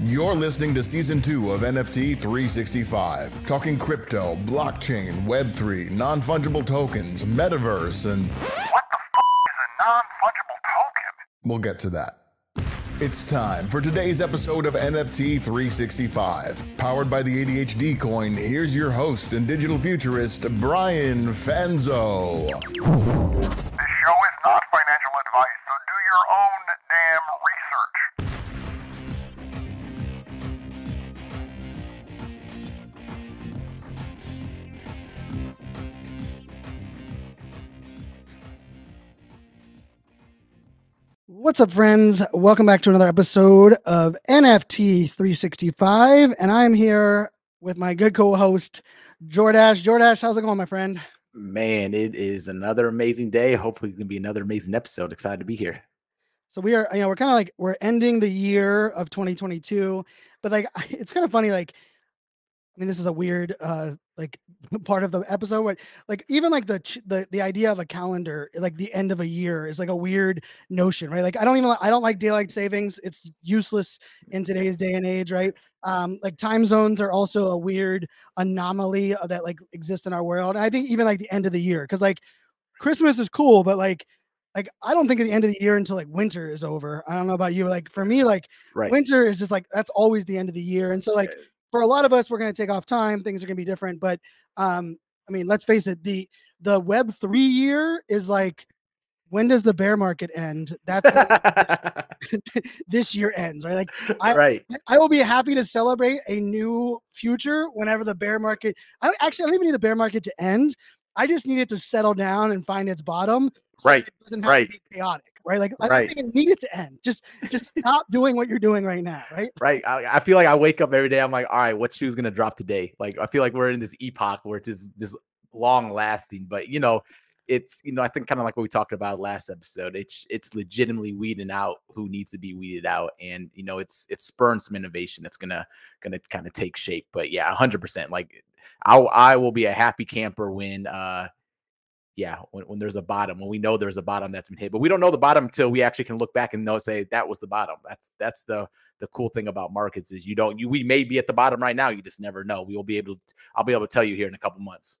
You're listening to season two of NFT 365, talking crypto, blockchain, Web3, non fungible tokens, metaverse, and. What the f is a non fungible token? We'll get to that. It's time for today's episode of NFT 365. Powered by the ADHD coin, here's your host and digital futurist, Brian Fanzo. What's up, friends? Welcome back to another episode of NFT 365. And I'm here with my good co host, Jordache. Jordache, how's it going, my friend? Man, it is another amazing day. Hopefully, it's gonna be another amazing episode. Excited to be here. So we are, you know, we're kind of like we're ending the year of 2022, but like it's kind of funny, like I mean, this is a weird uh like part of the episode, but like even like the ch- the the idea of a calendar, like the end of a year, is like a weird notion, right? Like I don't even I don't like daylight savings; it's useless in today's day and age, right? Um, like time zones are also a weird anomaly uh, that like exists in our world, and I think even like the end of the year, because like Christmas is cool, but like like I don't think at the end of the year until like winter is over. I don't know about you, like for me, like Right. winter is just like that's always the end of the year, and so like for a lot of us, we're going to take off time. Things are going to be different, but um, I mean, let's face it the the Web three year is like when does the bear market end? That's this year ends, right? Like I- right. I will be happy to celebrate a new future whenever the bear market. I actually I don't even need the bear market to end. I just need it to settle down and find its bottom. so Right, It doesn't have right. to be chaotic, right? Like I Right. don't even need it to end. Just just stop doing what you're doing right now, right? Right. I, I feel like I wake up every day. I'm like, all right, what shoe's gonna drop today? Like, I feel like we're in this epoch where it's just this long lasting. But you know, it's you know, I think kind of like what we talked about last episode. It's it's legitimately weeding out who needs to be weeded out, and you know, it's it's spurring some innovation that's gonna gonna kind of take shape. But yeah, hundred percent. Like, I I will be a happy camper when uh yeah, when, when there's a bottom, when we know there's a bottom that's been hit, but we don't know the bottom until we actually can look back and know, say that was the bottom. That's that's the the cool thing about markets is you don't you we may be at the bottom right now, you just never know. We will be able to I'll be able to tell you here in a couple months.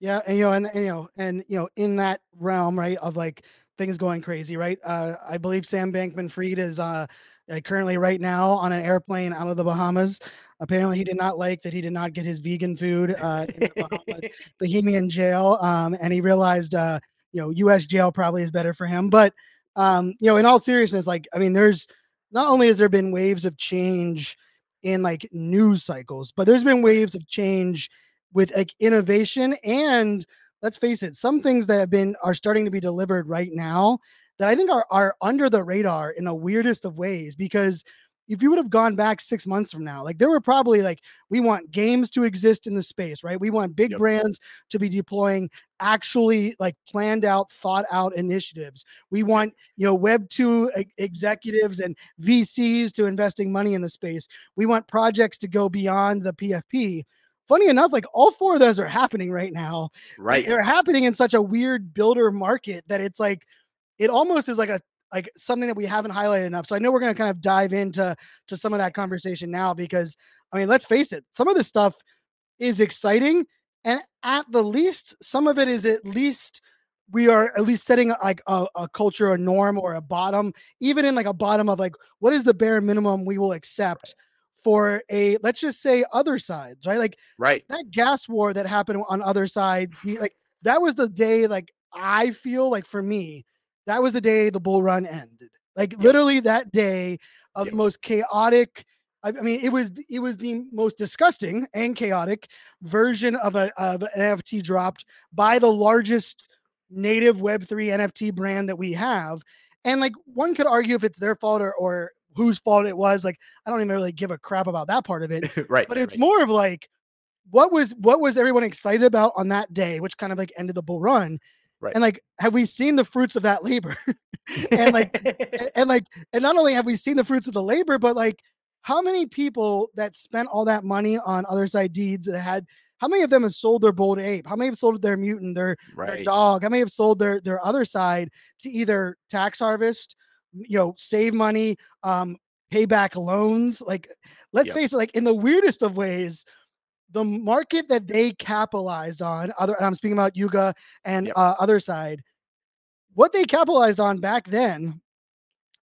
Yeah, and you know, and, and, you know, and you know, in that realm, right, of like things going crazy, right? Uh, I believe Sam Bankman-Fried is uh, uh, currently right now on an airplane out of the Bahamas. Apparently, he did not like that he did not get his vegan food uh, in the Bahamas, Bahamian jail, um, and he realized, uh, you know, U.S. jail probably is better for him. But um, you know, in all seriousness, like, I mean, there's not only has there been waves of change in like news cycles, but there's been waves of change with like innovation and let's face it, some things that have been are starting to be delivered right now that I think are are under the radar in the weirdest of ways because if you would have gone back six months from now, like there were probably like we want games to exist in the space, right? We want big Yep. brands to be deploying actually like planned out, thought out initiatives. We want you know Web two e- executives and VCs to investing money in the space. We want projects to go beyond the PFP. Funny enough, like all four of those are happening right now Right. they're happening in such a weird builder market that it's like it almost is like a like something that we haven't highlighted enough. So I know we're going to kind of dive into to some of that conversation now because I mean, let's face it, some of this stuff is exciting and at the least some of it is at least we are at least setting like a, a culture a norm or a bottom even in like a bottom of like what is the bare minimum we will accept for a let's just say Othersides right like Right. that gas war that happened on Otherside like that was the day like i feel like for me that was the day the bull run ended like literally that day of Yep. the most chaotic I, I mean it was it was the most disgusting and chaotic version of a of an nft dropped by the largest native web3 nft brand that we have and like one could argue if it's their fault or, or whose fault it was like i don't even really give a crap about that part of it right. but it's right. more of like what was what was everyone excited about on that day which kind of like ended the bull run Right. and like have we seen the fruits of that labor and like and, and like and not only have we seen the fruits of the labor but like how many people that spent all that money on Otherside deeds that had how many of them have sold their Bored Ape how many have sold their mutant their their dog how many have sold their their Otherside to either tax harvest you know save money um pay back loans. Like, let's Yep. face it, like in the weirdest of ways, the market that they capitalized on, other and I'm speaking about Yuga and Yep. uh, Otherside, what they capitalized on back then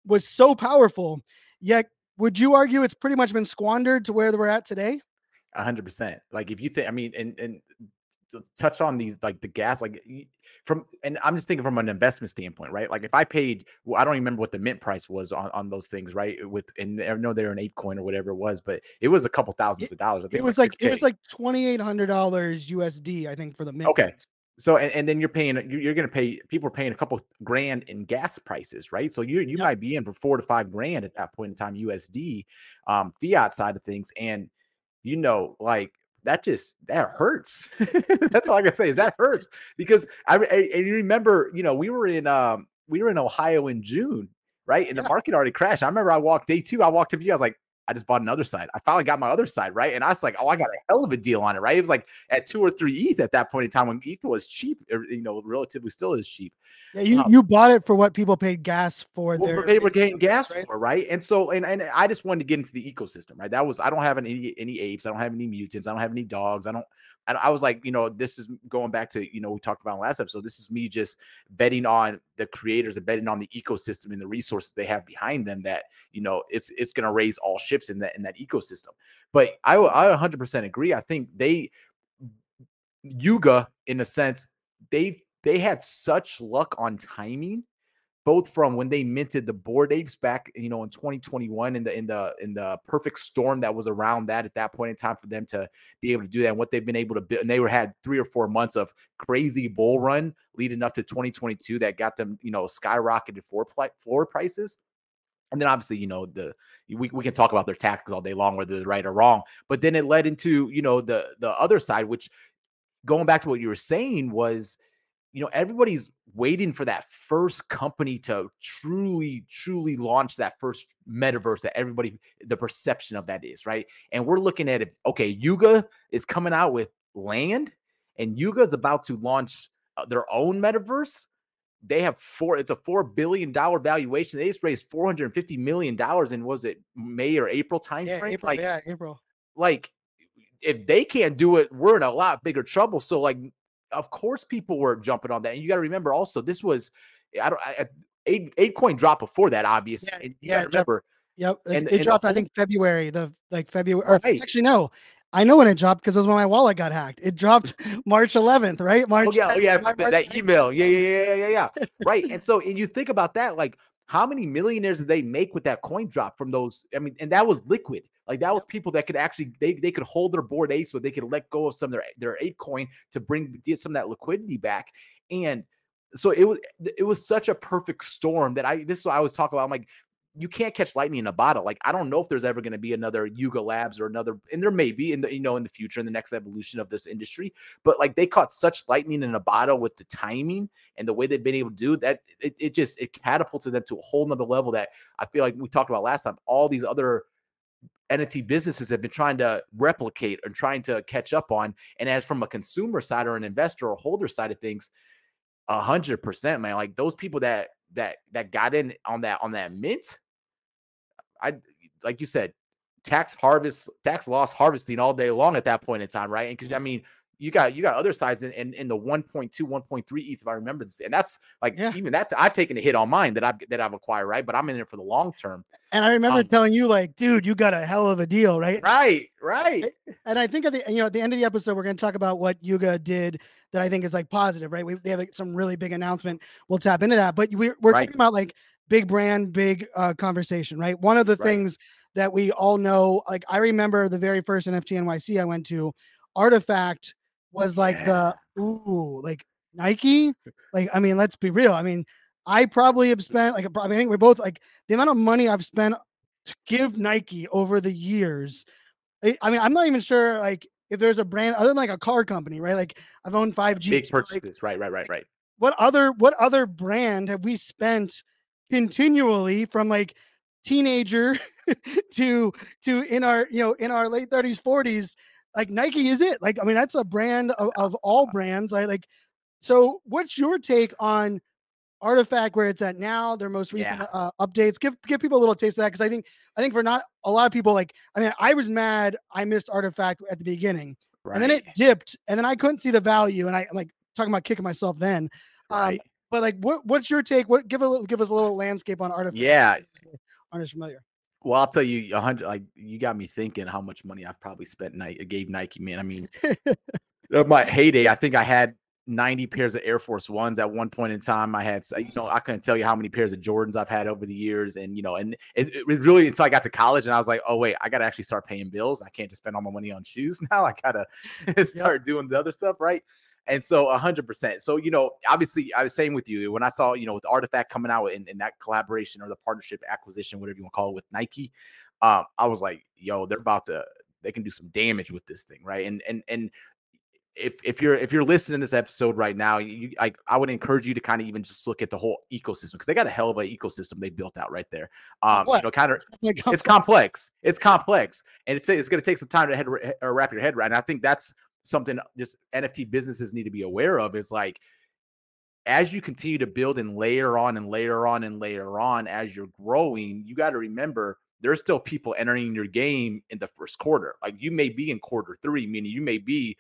was so powerful. Yet, would you argue it's pretty much been squandered to where we're at today? Hundred percent. Like if you think, I mean, and and touch on these like the gas, like from, and I'm just thinking from an investment standpoint, right? Like if I paid, well, I don't even remember what the mint price was on on those things, right? With and I know they're an ApeCoin or whatever it was, but it was a couple thousands of dollars. I think It was like it was like twenty eight hundred dollars USD, I think, for the mint. Okay. price. So and, and then you're paying you're, going to pay people are paying a couple grand in gas prices, right? So you you might be in for four to five grand at that point in time USD, um, fiat side of things, and you know like that just that hurts. That's all I gotta say is that hurts because I, I, I remember you know we were in um we were in Ohio in June, right? And Yeah. the market already crashed. I remember I walked day two. I walked up to you. I was like. I just bought another side. I finally got my Otherside, right? And I was like, oh, I got a hell of a deal on it, right? It was like at two or three ETH at that point in time when ETH was cheap, or, you know, relatively still is cheap. Yeah, you, Um, you bought it for what people paid gas for Well, their they were getting gas right? for, right? And so, and, and I just wanted to get into the ecosystem, right? That was I don't have any any apes, I don't have any mutants, I don't have any dogs, I don't. I, I was like, you know, this is going back to you know we talked about last episode. This is me just betting on the creators and betting on the ecosystem and the resources they have behind them. That you know, it's it's going to raise all ships in that in that ecosystem. But I I 100% agree. I think they Yuga, in a sense, they've they had such luck on timing, both from when they minted the Bored Apes back, you know, in 2021 in the in the in the perfect storm that was around that at that point in time for them to be able to do that and what they've been able to build. And they were had three or four months of crazy bull run leading up to 2022 that got them, you know, skyrocketed floor floor prices. And then obviously, you know, the we, we can talk about their tactics all day long, whether they're right or wrong. But then it led into, you know, the the Otherside, which going back to what you were saying was, you know, everybody's waiting for that first company to truly, truly launch that first metaverse that everybody, the perception of that is, right? And we're looking at it. Okay, Yuga is coming out with land, and Yuga is about to launch uh, their own metaverse. They have four, it's a four billion dollar valuation. They just raised 450 million dollars in was it May or April time Yeah, frame? April. like, yeah, April. like if they can't do it, we're in a lot bigger trouble. So like, of course, people were jumping on that, and you got to remember also this was I don't I, eight ApeCoin drop before that, obviously. Yeah, yeah, got it dropped- remember Yep. It, And- it and the dropped, I think February, the like February or Right. actually no. I know when it dropped because it was when my wallet got hacked. It dropped March 11th, right? Oh, March. Oh yeah, oh, yeah, March that, that email. Yeah, yeah, yeah, yeah, yeah. right. And so, and you think about that, like how many millionaires did they make with that coin drop from those? I mean, and that was liquid. Like that was people that could actually they they could hold their Bored Ape so they could let go of some of their their ApeCoin to bring get some of that liquidity back. And so it was it was such a perfect storm that I this is what I was talking about. I'm like, you can't catch lightning in a bottle. Like I don't know if there's ever going to be another Yuga Labs or another, and there may be in the you know in the future in the next evolution of this industry. But like they caught such lightning in a bottle with the timing and the way they've been able to do that. It, it just it catapulted them to a whole nother level that I feel like we talked about last time. All these other NFT businesses have been trying to replicate and trying to catch up on. And as from a consumer side or an investor or holder side of things, a hundred percent, man. Like those people that that that got in on that on that mint, I like you said, tax harvest, tax loss harvesting all day long at that point in time, right? And because I mean, you got you got Othersides in, in, in the 1.2, 1.3 ETH, if I remember this. And that's like Yeah. even that I've taken a hit on mine that I've that I've acquired, right? But I'm in it for the long term. And I remember Um, telling you, like, dude, you got a hell of a deal, right? Right, right. And I think at the you know at the end of the episode, we're going to talk about what Yuga did that I think is like positive, right? We they have like, some really big announcement. We'll tap into that, but we're we're Right. talking about like big brand, big uh, conversation, right? One of the Right. things that we all know, like I remember the very first NFT NYC I went to, RTFKT was like the ooh, like Nike. Like I mean, let's be real. I mean, I probably have spent like I think we're both like the amount of money I've spent to give Nike over the years. I I mean, I'm not even sure like if there's a brand other than like a car company, right? Like I've owned five G. Big but, like, purchases. right, right, right, right. what other what other brand have we spent continually from like teenager to to in our you know in our late 30s 40s like nike is it like i mean that's a brand of, of all brands i like so what's your take on RTFKT where it's at now, their most recent Yeah. uh, updates. Give give people a little taste of that because I think I think for not a lot of people, like I mean, I was mad I missed RTFKT at the beginning, and then it dipped, and then I couldn't see the value, and I I'm like talking about kicking myself then. Um, right. But like, what what's your take? What give a little, give us a little landscape on RTFKT? Yeah. aren't as familiar. Well, I'll tell you, a hundred. Like you got me thinking how much money I've probably spent. Nike gave Nike, man. I mean, my heyday, I think I had 90 pairs of Air Force Ones at one point in time. I had, you know, I couldn't tell you how many pairs of Jordans I've had over the years, and you know, and it, it was really until I got to college and I was like, oh wait, I got to actually start paying bills. I can't just spend all my money on shoes now. I gotta start doing the other stuff, right? And so a hundred percent. So, you know, obviously I was saying with you when I saw, you know, with RTFKT coming out in, in that collaboration or the partnership acquisition, whatever you want to call it with Nike, um, I was like, yo, they're about to they can do some damage with this thing, right? And and and if if you're if you're listening to this episode right now, you I I would encourage you to kind of even just look at the whole ecosystem because they got a hell of an ecosystem they built out right there. Um, you know, kind of it's complex. It's complex, and it's it's going to take some time to head or wrap your head around. And I think that's something this NFT businesses need to be aware of. Is like as you continue to build and layer on and layer on and layer on as you're growing, you got to remember there's still people entering your game in the first quarter. Like you may be in quarter three, meaning you may be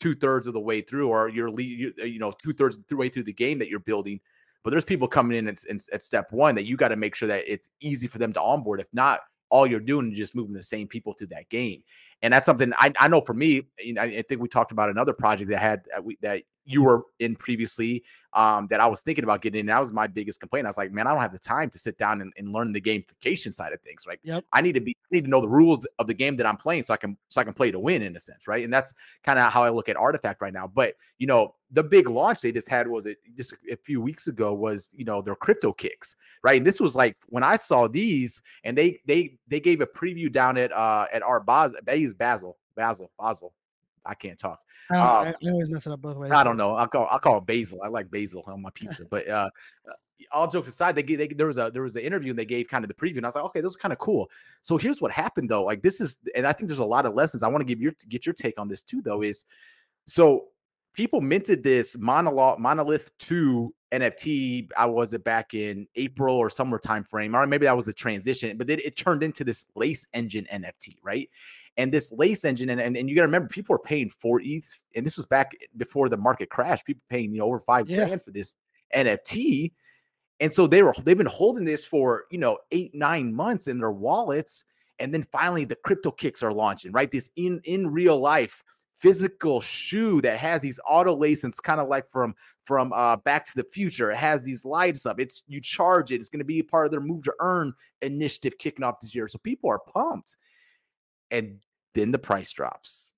two thirds of the way through, or you're you, uh, you know two thirds the way through the game that you're building. But there's people coming in at, at step one that you got to make sure that it's easy for them to onboard. If not, all you're doing is just moving the same people through that game. And that's something I, I know for me. You know, I think we talked about another project that had that, we, that you were in previously um, that I was thinking about getting in. That was my biggest complaint. I was like, man, I don't have the time to sit down and, and learn the gamification side of things. Right. Yep. I need to be I need to know the rules of the game that I'm playing so I can so I can play to win in a sense. Right. And that's kind of how I look at RTFKT right now. But you know, the big launch they just had was it just a few weeks ago was you know their crypto kicks. Right. And this was like when I saw these and they they they gave a preview down at uh at Art Basel. They use Basel. Basel. Basel. I can't talk. I, Um, I, I always mess it up both ways. I don't know. I'll call I'll call it basil. I like basil on my pizza. But uh, uh, all jokes aside, they, they there was a there was an interview and they gave kind of the preview, and I was like, okay, this is kind of cool. So here's what happened though. Like this is, and I think there's a lot of lessons. I want to give your get your take on this too. Though is so people minted this monolith monolith two NFT. I was it back in April or summer time frame, or maybe that was a transition, but then it turned into this lace engine NFT, right? And this lace engine, and, and, and you got to remember, people are paying four ETH, and this was back before the market crashed. People paying you know over five Yeah. grand for this NFT, and so they were they've been holding this for you know eight nine months in their wallets, and then finally the crypto kicks are launching, right? This in in real life physical shoe that has these auto laces, kind of like from from uh Back to the Future. It has these lights up. It's you charge it. It's going to be part of their Move to Earn initiative kicking off this year. So people are pumped, and then the price drops.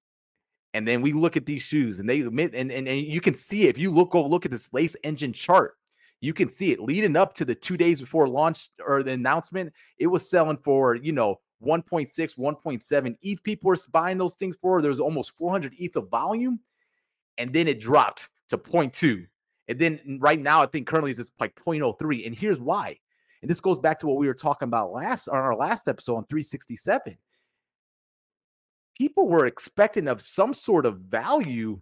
And then we look at these shoes, and they admit, and, and and you can see. If you look, go look at this lace engine chart, you can see it leading up to the two days before launch or the announcement. It was selling for you know 1.6, 1.7 ETH. People were buying those things for. There was almost 400 ETH of volume, and then it dropped to 0.2. And then right now, I think currently it's like 0.03. And here's why. And this goes back to what we were talking about last on our last episode on 367 people were expecting of some sort of value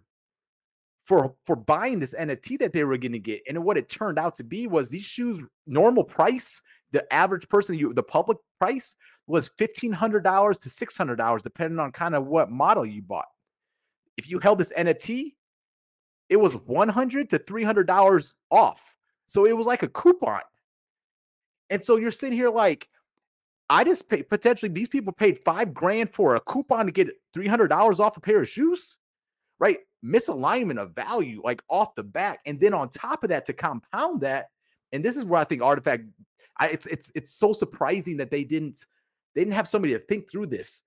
for for buying this NFT that they were going to get. And what it turned out to be was these shoes normal price, the average person, you the public price was $1500 to $600 depending on kind of what model you bought. If you held this NFT, it was 100 to $300 off. So it was like a coupon. And so you're sitting here like I just paid potentially these people paid five grand for a coupon to get three hundred dollars off a pair of shoes, right? Misalignment of value, like off the bat, and then on top of that, to compound that, and this is where I think RTFKT, I, it's it's it's so surprising that they didn't they didn't have somebody to think through this.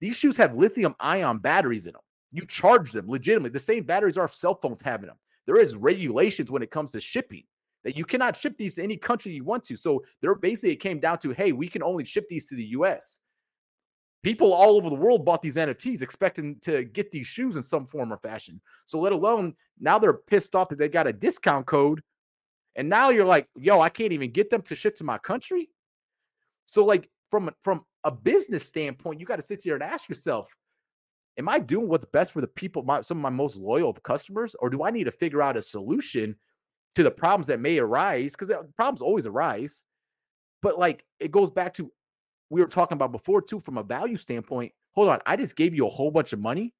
These shoes have lithium ion batteries in them. You charge them legitimately. The same batteries our cell phones have in them. There is regulations when it comes to shipping that you cannot ship these to any country you want to. So they're basically it came down to, hey, we can only ship these to the US. People all over the world bought these NFTs expecting to get these shoes in some form or fashion. So let alone now they're pissed off that they got a discount code. And now you're like, yo, I can't even get them to ship to my country. So like from from a business standpoint, you got to sit here and ask yourself, am I doing what's best for the people, my, some of my most loyal customers, or do I need to figure out a solution to the problems that may arise because uh, problems always arise. But like it goes back to we were talking about before too, from a value standpoint. Hold on, I just gave you a whole bunch of money,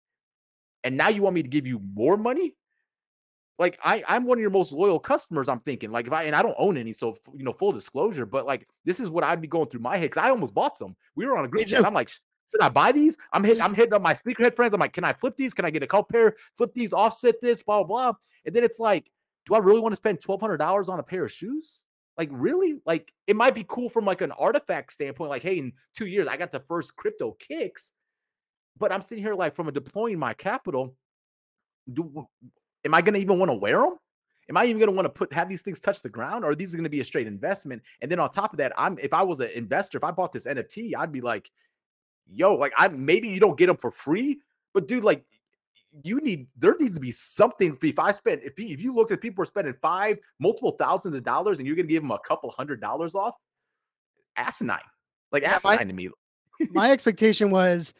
and now you want me to give you more money? Like I, I'm one of your most loyal customers. I'm thinking like if I and I don't own any, so you know, full disclosure. But like this is what I'd be going through my head because I almost bought some. We were on a group chat. I'm like, should I buy these? I'm hitting, I'm hitting up my sneakerhead friends. I'm like, can I flip these? Can I get a couple pair? Flip these, offset this, blah blah. blah. And then it's like, do I really want to spend twelve hundred dollars on a pair of shoes? Like really? Like it might be cool from like an artifact standpoint. Like, hey, in two years I got the first crypto kicks, but I'm sitting here like from a deploying my capital. Do am I going to even want to wear them? Am I even going to want to put have these things touch the ground, or are these going to be a straight investment? And then on top of that, I'm if I was an investor, if I bought this NFT, I'd be like, yo, like I maybe you don't get them for free, but dude, like you need there needs to be something. If I spend if if you look at people are spending five multiple thousands of dollars and you're gonna give them a couple hundred dollars off, asinine. Like yeah, asinine my, to me. my expectation was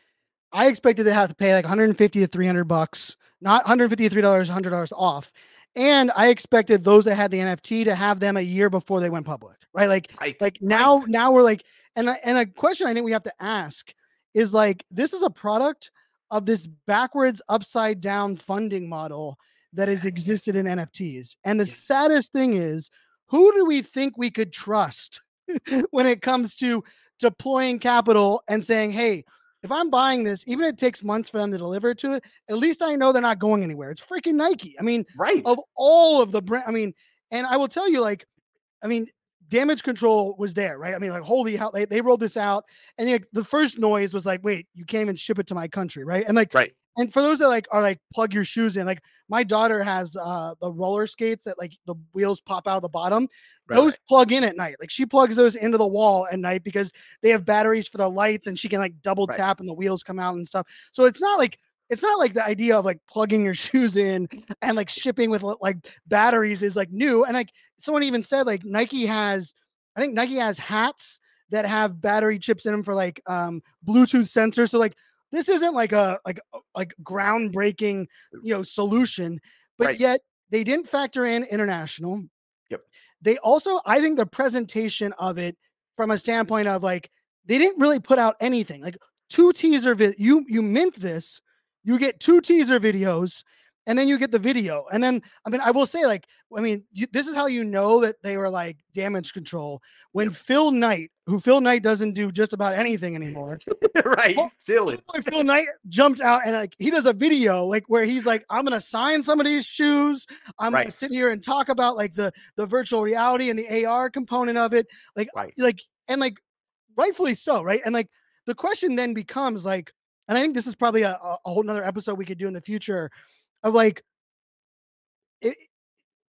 I expected to have to pay like 150 to 300 bucks, not 150 to 3 dollars, 100 dollars off. And I expected those that had the NFT to have them a year before they went public, right? Like, right, like now, right. now we're like, and and a question I think we have to ask is like, this is a product of this backwards upside down funding model that has existed in NFTs. And the saddest thing is, who do we think we could trust when it comes to deploying capital and saying, hey, if I'm buying this, even if it takes months for them to deliver it to it, at least I know they're not going anywhere. It's freaking Nike. I mean, right. Of all of the brand, I mean, and I will tell you, like, I mean, damage control was there, right? I mean, like, holy hell, they, they rolled this out, and like, the first noise was like, wait, you can't even ship it to my country, right? And like, right. And for those that like are like plug your shoes in, like my daughter has uh the roller skates that like the wheels pop out of the bottom. Right. Those plug in at night. Like she plugs those into the wall at night because they have batteries for the lights and she can like double right. tap and the wheels come out and stuff. So it's not like it's not like the idea of like plugging your shoes in and like shipping with like batteries is like new. And like someone even said, like Nike has, I think Nike has hats that have battery chips in them for like um Bluetooth sensors. So like this isn't like a like uh, like groundbreaking you know solution, but right. yet they didn't factor in international. Yep. They also, I think, the presentation of it from a mm-hmm. standpoint of like they didn't really put out anything like two teaser vid. You you mint this you get two teaser videos and then you get the video. And then, I mean, I will say, like, I mean, you, this is how you know that they were like damage control when Phil Knight, who Phil Knight doesn't do just about anything anymore, right? Chilling. Phil Knight jumped out and like he does a video like where he's like, I'm gonna sign some of these shoes. I'm right. gonna sit here and talk about like the the virtual reality and the AR component of it, like, right. like, and like, rightfully so, right? And like, the question then becomes like and I think this is probably a, a whole nother episode we could do in the future of like it,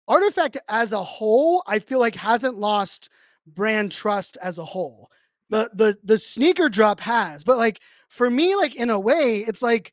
RTFKT as a whole i feel like hasn't lost brand trust as a whole the the the sneaker drop has but like for me like in a way it's like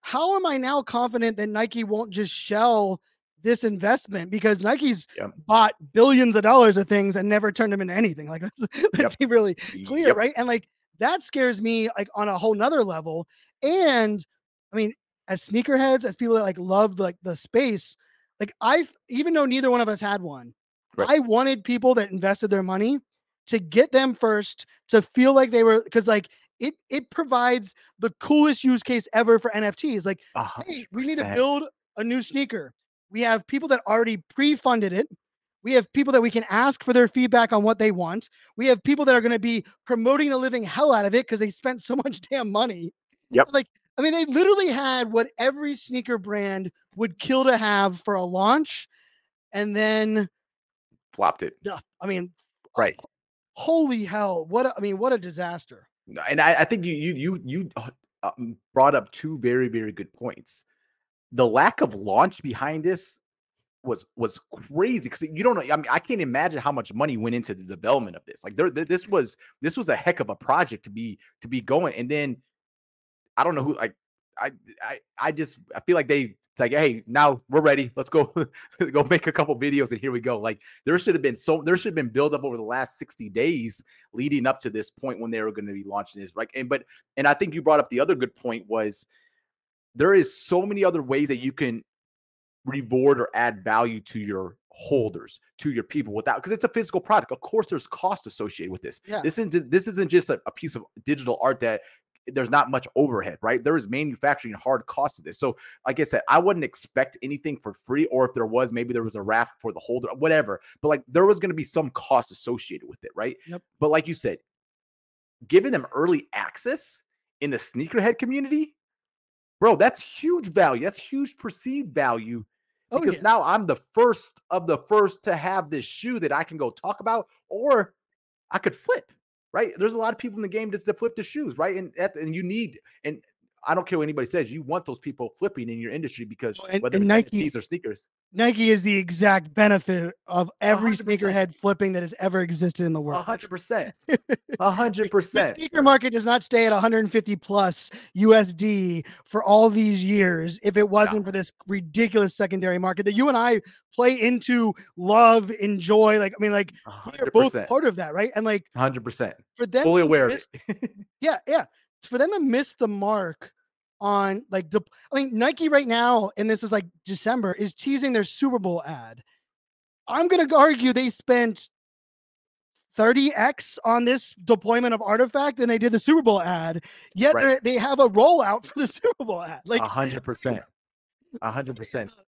how am i now confident that nike won't just shell this investment because Nike's yep. bought billions of dollars of things and never turned them into anything. Like let's, yep. be really clear, yep. right? And like that scares me like on a whole nother level. And I mean, as sneakerheads, as people that like love like the space, like I've even though neither one of us had one, right. I wanted people that invested their money to get them first to feel like they were because like it it provides the coolest use case ever for NFTs. Like, 100%. hey, we need to build a new sneaker. We have people that already pre-funded it. We have people that we can ask for their feedback on what they want. We have people that are going to be promoting the living hell out of it because they spent so much damn money. Yep. Like, I mean, they literally had what every sneaker brand would kill to have for a launch and then flopped it. I mean, right. Holy hell. What, a, I mean, what a disaster. And I, I think you, you, you, you uh, um, brought up two very, very good points. The lack of launch behind this was was crazy because you don't know. I mean, I can't imagine how much money went into the development of this. Like, there, this was this was a heck of a project to be to be going. And then I don't know who. Like, I I I just I feel like they like, hey, now we're ready. Let's go go make a couple videos and here we go. Like, there should have been so there should have been build up over the last sixty days leading up to this point when they were going to be launching this. Right, and but and I think you brought up the other good point was there is so many other ways that you can reward or add value to your holders to your people without because it's a physical product. Of course, there's cost associated with this. Yeah. This isn't this isn't just a, a piece of digital art that there's not much overhead, right? There is manufacturing hard cost to this. So, like I said, I wouldn't expect anything for free, or if there was, maybe there was a raft for the holder, whatever. But like there was going to be some cost associated with it, right? Yep. But like you said, giving them early access in the sneakerhead community, bro, that's huge value. That's huge perceived value Oh, because yeah. now I'm the first of the first to have this shoe that I can go talk about, or I could flip. Right? There's a lot of people in the game just to flip the shoes, right? And and you need and I don't care what anybody says, you want those people flipping in your industry because and- whether and Nike- NFTs or sneakers, Nike is the exact benefit of every 100%. sneakerhead flipping that has ever existed in the a world. hundred percent, a hundred The percent. sneaker market does not stay at 150 plus USD for all these years if it wasn't for this ridiculous secondary market that you and I play into, love, enjoy. Like, I mean, like, we are both part of that, right? And like, a hundred percent. for them, Fully aware of miss- it. yeah, yeah. It's for them to miss the mark on like, de- I mean, Nike right now, and this is like December, is teasing their Super Bowl ad. I'm gonna argue they spent 30x on this deployment of RTFKT than they did the Super Bowl ad. Yet Right. they're have a rollout for the Super Bowl ad. Like, hundred percent, hundred percent.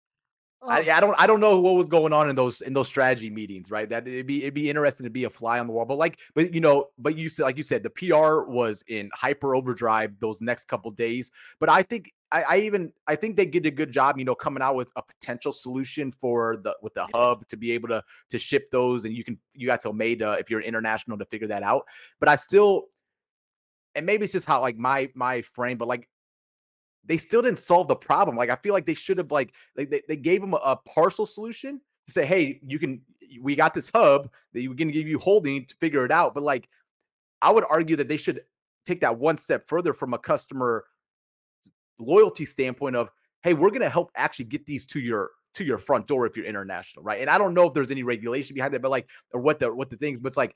oh, I, I don't I don't know what was going on in those in those strategy meetings, right? That it'd be it'd be interesting to be a fly on the wall. But like, but you know, but you said like you said, the PR was in hyper overdrive those next couple days. But I think I, I even I think they did a good job, you know, coming out with a potential solution for the with the hub to be able to to ship those, and you can you got till May to if you're international to figure that out. But I still, and maybe it's just how like my my frame, but like they still didn't solve the problem. Like I feel like they should have like they, they, gave them a, a partial solution to say, hey, you can we got this hub that we're gonna give you holding to figure it out. But like I would argue that they should take that one step further from a customer loyalty standpoint of, hey, we're gonna help actually get these to your to your front door if you're international, right? And I don't know if there's any regulation behind that, but like or what the what the things, but it's like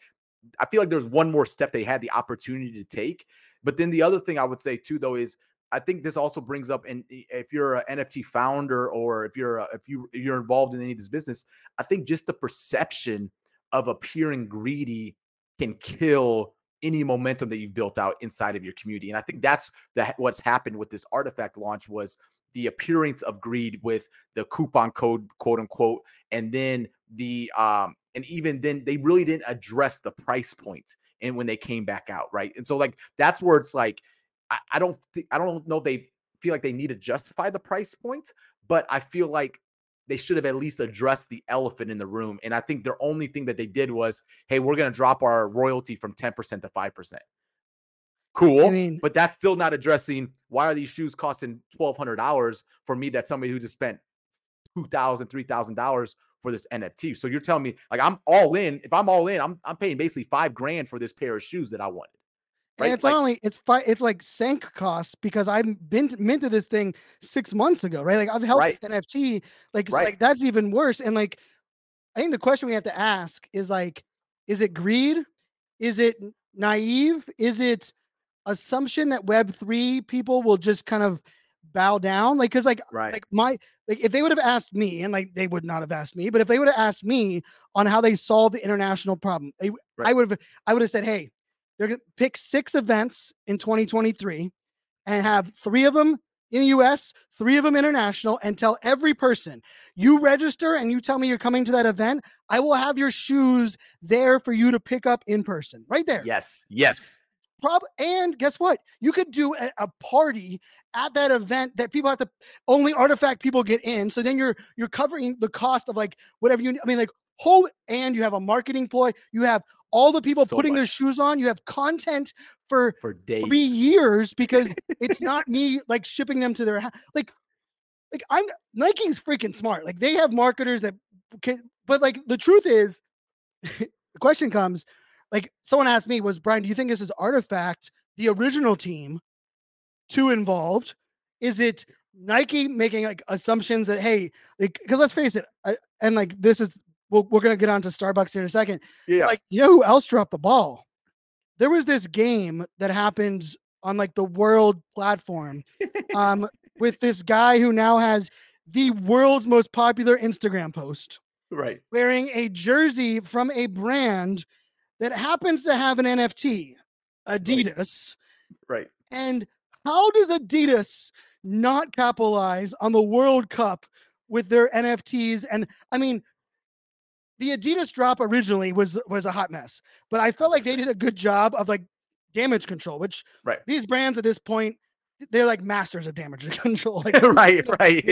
I feel like there's one more step they had the opportunity to take. But then the other thing I would say too, though, is I think this also brings up, and if you're an NFT founder or if you're a, if you if you're involved in any of this business, I think just the perception of appearing greedy can kill any momentum that you've built out inside of your community. And I think that's the what's happened with this RTFKT launch was the appearance of greed with the coupon code, quote unquote, and then the um and even then they really didn't address the price point. and when they came back out, right? And so like that's where it's like I, I don't think I don't know if they feel like they need to justify the price point, but I feel like they should have at least addressed the elephant in the room. And I think their only thing that they did was, hey, we're gonna drop our royalty from 10% to 5%. Cool. mean- but that's still not addressing why are these shoes costing twelve hundred dollars for me that somebody who just spent two thousand, three thousand dollars for this NFT. So you're telling me like I'm all in. If I'm all in, I'm I'm paying basically five grand for this pair of shoes that I wanted. And Right? it's Like- not only it's fi- it's like sank costs because I've been minted this thing six months ago, right? Like I've held Right. this NFT, like Right. like that's even worse. And like, I think the question we have to ask is like, is it greed? Is it naive? Is it assumption that Web three people will just kind of bow down? Like, cause like Right. like my like if they would have asked me, and like they would not have asked me, but if they would have asked me on how they solve the international problem, they, I would have I would have said, hey, they're gonna pick six events in 2023 and have three of them in the US, three of them international, and tell every person you register and you tell me you're coming to that event, I will have your shoes there for you to pick up in person, right there. yes, yes. Prob- and guess what? You could do a, a party at that event that people have to only RTFKT people get in. So then you're you're covering the cost of like whatever you. I mean, like whole and you have a marketing ploy. You have all the people So putting their shoes on. You have content for For days. three years because it's not me like shipping them to their house. Like, like I'm Nike's freaking smart. Like they have marketers that can, but like the truth is, the question comes, like someone asked me, was Brian, do you think this is RTFKT, the original team, too involved? Is it Nike making like assumptions that hey, like because let's face it, I, and like this is we'll, we're gonna get on to Starbucks here in a second yeah. like you know who else dropped the ball there was this game that happened on like the world platform um with this guy who now has the world's most popular instagram post Right. wearing a jersey from a brand that happens to have an NFT, Adidas. Right. And how does Adidas not capitalize on the World Cup with their NFTs? And I mean, the Adidas drop originally was was a hot mess, but I felt like they did a good job of like damage control, which Right. these brands at this point they're like masters of damage control. Like right. Right.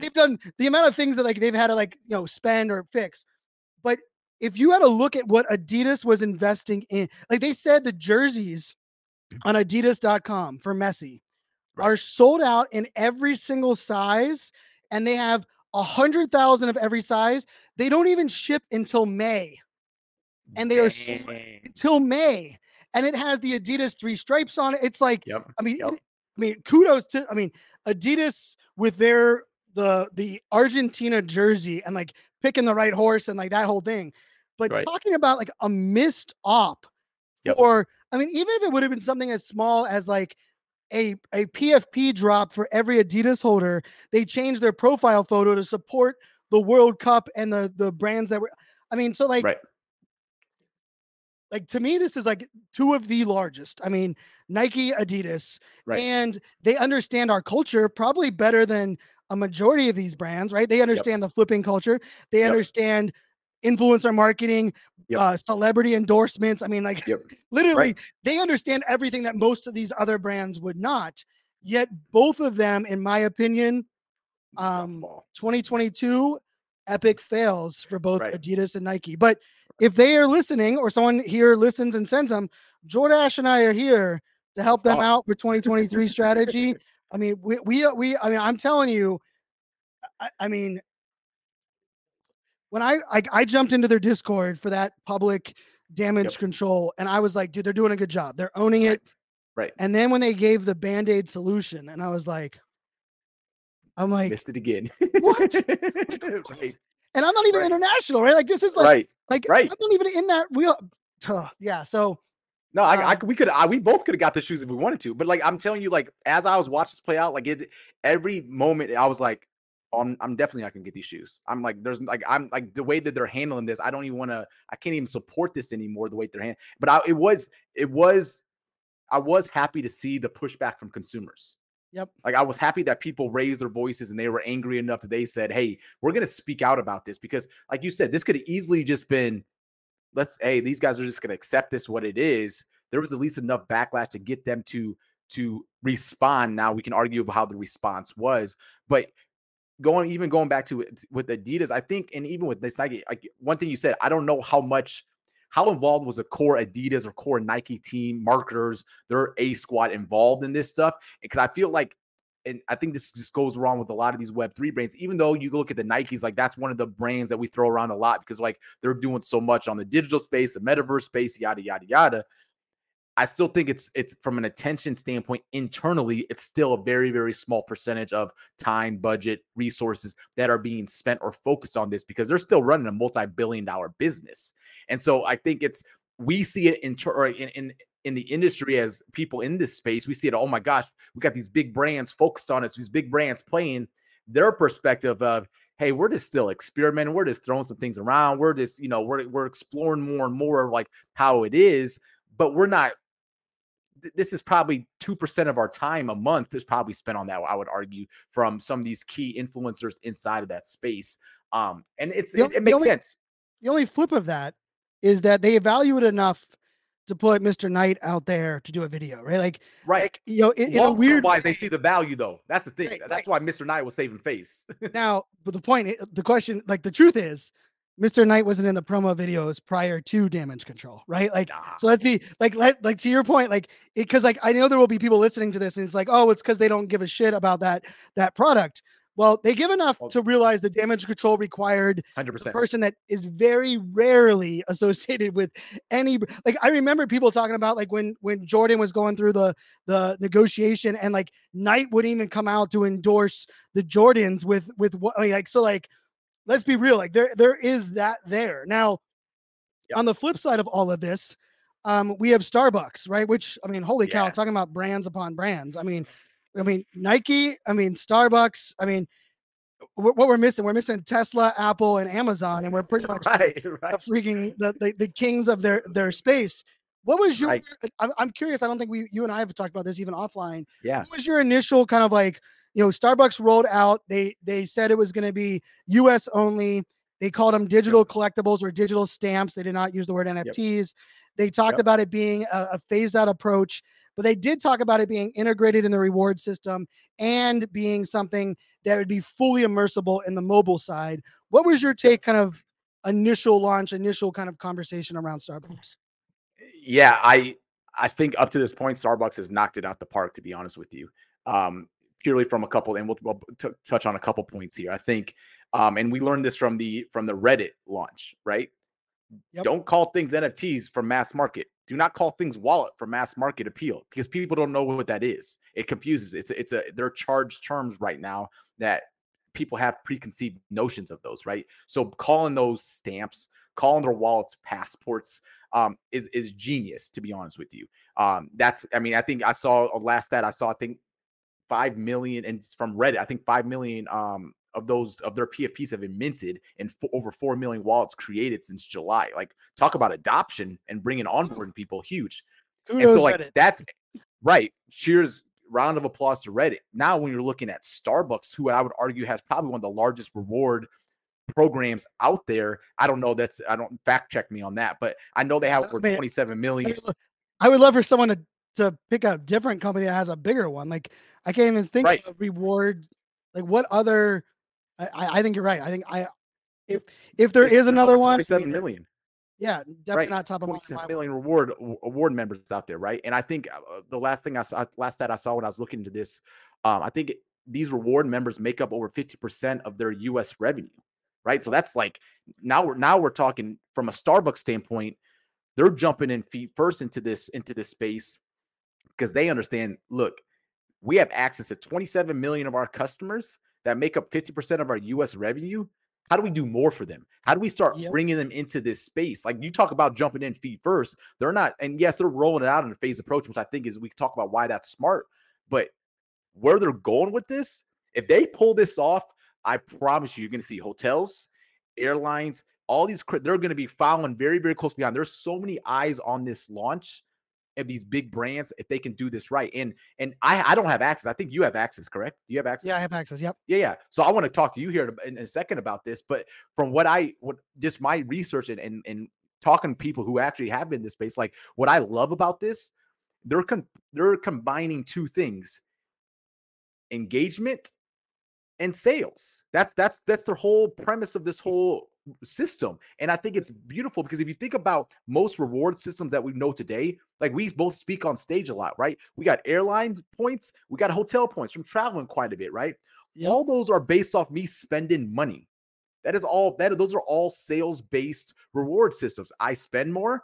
they've done the amount of things that like they've had to like you know spend or fix. But if you had a look at what Adidas was investing in, like they said the jerseys mm-hmm. on adidas.com for Messi Right. are sold out in every single size and they have a hundred thousand of every size. They don't even ship until May. And they are sold until May. And it has the Adidas three stripes on it. It's like Yep. I mean, Yep. I mean, kudos to I mean, Adidas with their the the Argentina jersey and like picking the right horse and like that whole thing. But Right. talking about like a missed op Yep. or I mean, even if it would have been something as small as like a a PFP drop for every Adidas holder, they changed their profile photo to support the World Cup and the the brands that were I mean, so like Right. like to me this is like two of the largest i mean nike adidas Right. and they understand our culture probably better than a majority of these brands right they understand the flipping culture they Yep. understand influencer marketing Yep. uh celebrity endorsements i mean like Yep. literally they understand everything that most of these other brands would not yet both of them in my opinion um 2022 epic fails for both Right. Adidas and Nike. But if they are listening or someone here listens and sends them, Jordache and I are here to help them out for 2023 strategy. I mean, we, we, we, I mean, I'm telling you, I, I mean, when I, I, I jumped into their Discord for that public damage Yep. control and I was like, dude, they're doing a good job. They're owning it. Right. And then when they gave the band aid solution, and I was like, I'm like, Missed it again. What? right. and I'm not even Right. international, right? Like this is like, right. like right. I'm not even in that real. Tuh, yeah. So No, I, I Um, we could I, we both could have got the shoes if we wanted to, but like I'm telling you, like as I was watching this play out, like it every moment I was like, I'm I'm definitely not gonna get these shoes. I'm like, there's like I'm like the way that they're handling this, I don't even want to, I can't even support this anymore. The way they're handling, but I, it was it was, I was happy to see the pushback from consumers. Yep. Like I was happy that people raised their voices and they were angry enough that they said, "Hey, we're going to speak out about this," because, like you said, this could have easily just been, "Let's, hey, these guys are just going to accept this what it is." There was at least enough backlash to get them to to respond. Now we can argue about how the response was, but going even going back to with Adidas, I think, and even with this Nike, like one thing you said, I don't know how much. How involved was a core Adidas or core Nike team, marketers, their A squad involved in this stuff? Because I feel like and I think this just goes wrong with a lot of these Web three brands. Even though you look at the Nikes, like that's one of the brands that we throw around a lot because like they're doing so much on the digital space, the metaverse space, yada yada yada. I still think it's it's from an attention standpoint internally, it's still a very very small percentage of time, budget, resources that are being spent or focused on this because they're still running a multi-billion dollar business. And so I think it's we see it in in, in in the industry as people in this space, we see it. Oh my gosh, we got these big brands focused on us, these big brands playing their perspective of, hey, we're just still experimenting, we're just throwing some things around, we're just, you know, we're we're exploring more and more like how it is, but we're not. Th- This is probably two percent of our time a month is probably spent on that. I would argue from some of these key influencers inside of that space, um, and it's The it, it makes only- sense, the only flip of that is that they value it enough to put Mr. Knight out there to do a video, right? Like, right? like you know, in, in a weird wise, they see the value though. That's the thing. Right, That's why Mr. Knight was saving face. now, but the point, the question, like the truth is, Mr. Knight wasn't in the promo videos prior to Damage Control, right? Like, so ah. let's be like, let like to your point, like, it, because like I know there will be people listening to this, and it's like, oh, it's because they don't give a shit about that that product. Well, they give enough to realize the damage control required 100%. person that is very rarely associated with any like I remember people talking about like when when Jordan was going through the the negotiation and like Knight wouldn't even come out to endorse the Jordans with with what like so like let's be real like there there is that there now on the flip side of all of this um we have Starbucks right which I mean holy cow Yeah. talking about brands upon brands I mean I mean Nike I mean Starbucks I mean what we're missing, we're missing Tesla, Apple, and Amazon, and we're pretty much right, the right. freaking the, the, the kings of their their space. What was your? Right. I'm, I'm curious. I don't think we you and I have talked about this even offline. Yeah. What was your initial kind of like? You know, Starbucks rolled out. They they said it was going to be U.S. only. They called them digital collectibles or digital stamps. They did not use the word NFTs. They talked Yep. about it being a, a phased out approach, but they did talk about it being integrated in the reward system and being something that would be fully immersible in the mobile side. What was your take, kind of initial launch, initial kind of conversation around Starbucks? yeah, I I think up to this point, Starbucks has knocked it out the park. To be honest with you, um, purely from a couple, and we'll, we'll t- touch on a couple points here. I think, um, and we learned this from the from the Reddit launch, right? Yep. Don't call things NFTs for mass market. Do not call things wallet for mass market appeal because people don't know what that is. It confuses. It's a, it's a they're charged terms right now that people have preconceived notions of those, right? So calling those stamps, calling their wallets passports, um, is is genius. To be honest with you, um, that's I mean I think I saw a last stat I saw I think five million and from Reddit I think five million um of those of their PFPs have been minted and f- over four million wallets created since July. Like talk about adoption and bringing onboarding people, huge. And so like Reddit. that's right. Cheers. Round of applause to Reddit. Now, when you're looking at Starbucks, who I would argue has probably one of the largest reward programs out there. I don't know. That's I don't fact check me on that, but I know they have I over mean, 27 million. I would love for someone to to pick a different company that has a bigger one. Like I can't even think Right. of reward. Like what other? I, I think you're right. I think I if if there There's- is another one, I 27 mean, million. yeah, definitely Right. not top of mind. 27 in million reward award members out there, right? And I think uh, the last thing I saw, last stat I saw when I was looking into this, um, I think these reward members make up over 50% of their U.S. revenue, right? So that's like now we're now we're talking from a Starbucks standpoint, they're jumping in feet first into this into this space because they understand. Look, we have access to 27 million of our customers that make up 50% of our US revenue. How do we do more for them? How do we start Yep. bringing them into this space? Like you talk about jumping in feet first. They're not, and yes, they're rolling it out in a phased approach, which I think is we talk about why that's smart. But where they're going with this, if they pull this off, I promise you, you're going to see hotels, airlines, all these, they're going to be following very, very close behind. There's so many eyes on this launch of these big brands if they can do this right. And and I I don't have access. I think you have access, correct? Do you have access? Yeah, I have access. Yep. Yeah, yeah. So I want to talk to you here in a- in a second about this. But from what I what just my research and and, and talking to people who actually have been in this space, like what I love about this, they're con- they're combining two things: engagement and sales. That's that's that's the whole premise of this whole system. And I think it's beautiful because if you think about most reward systems that we know today, like we both speak on stage a lot, right? We got airline points, we got hotel points from traveling quite a bit, right? Yep. All those are based off me spending money. That is all that those are all sales based reward systems. I spend more,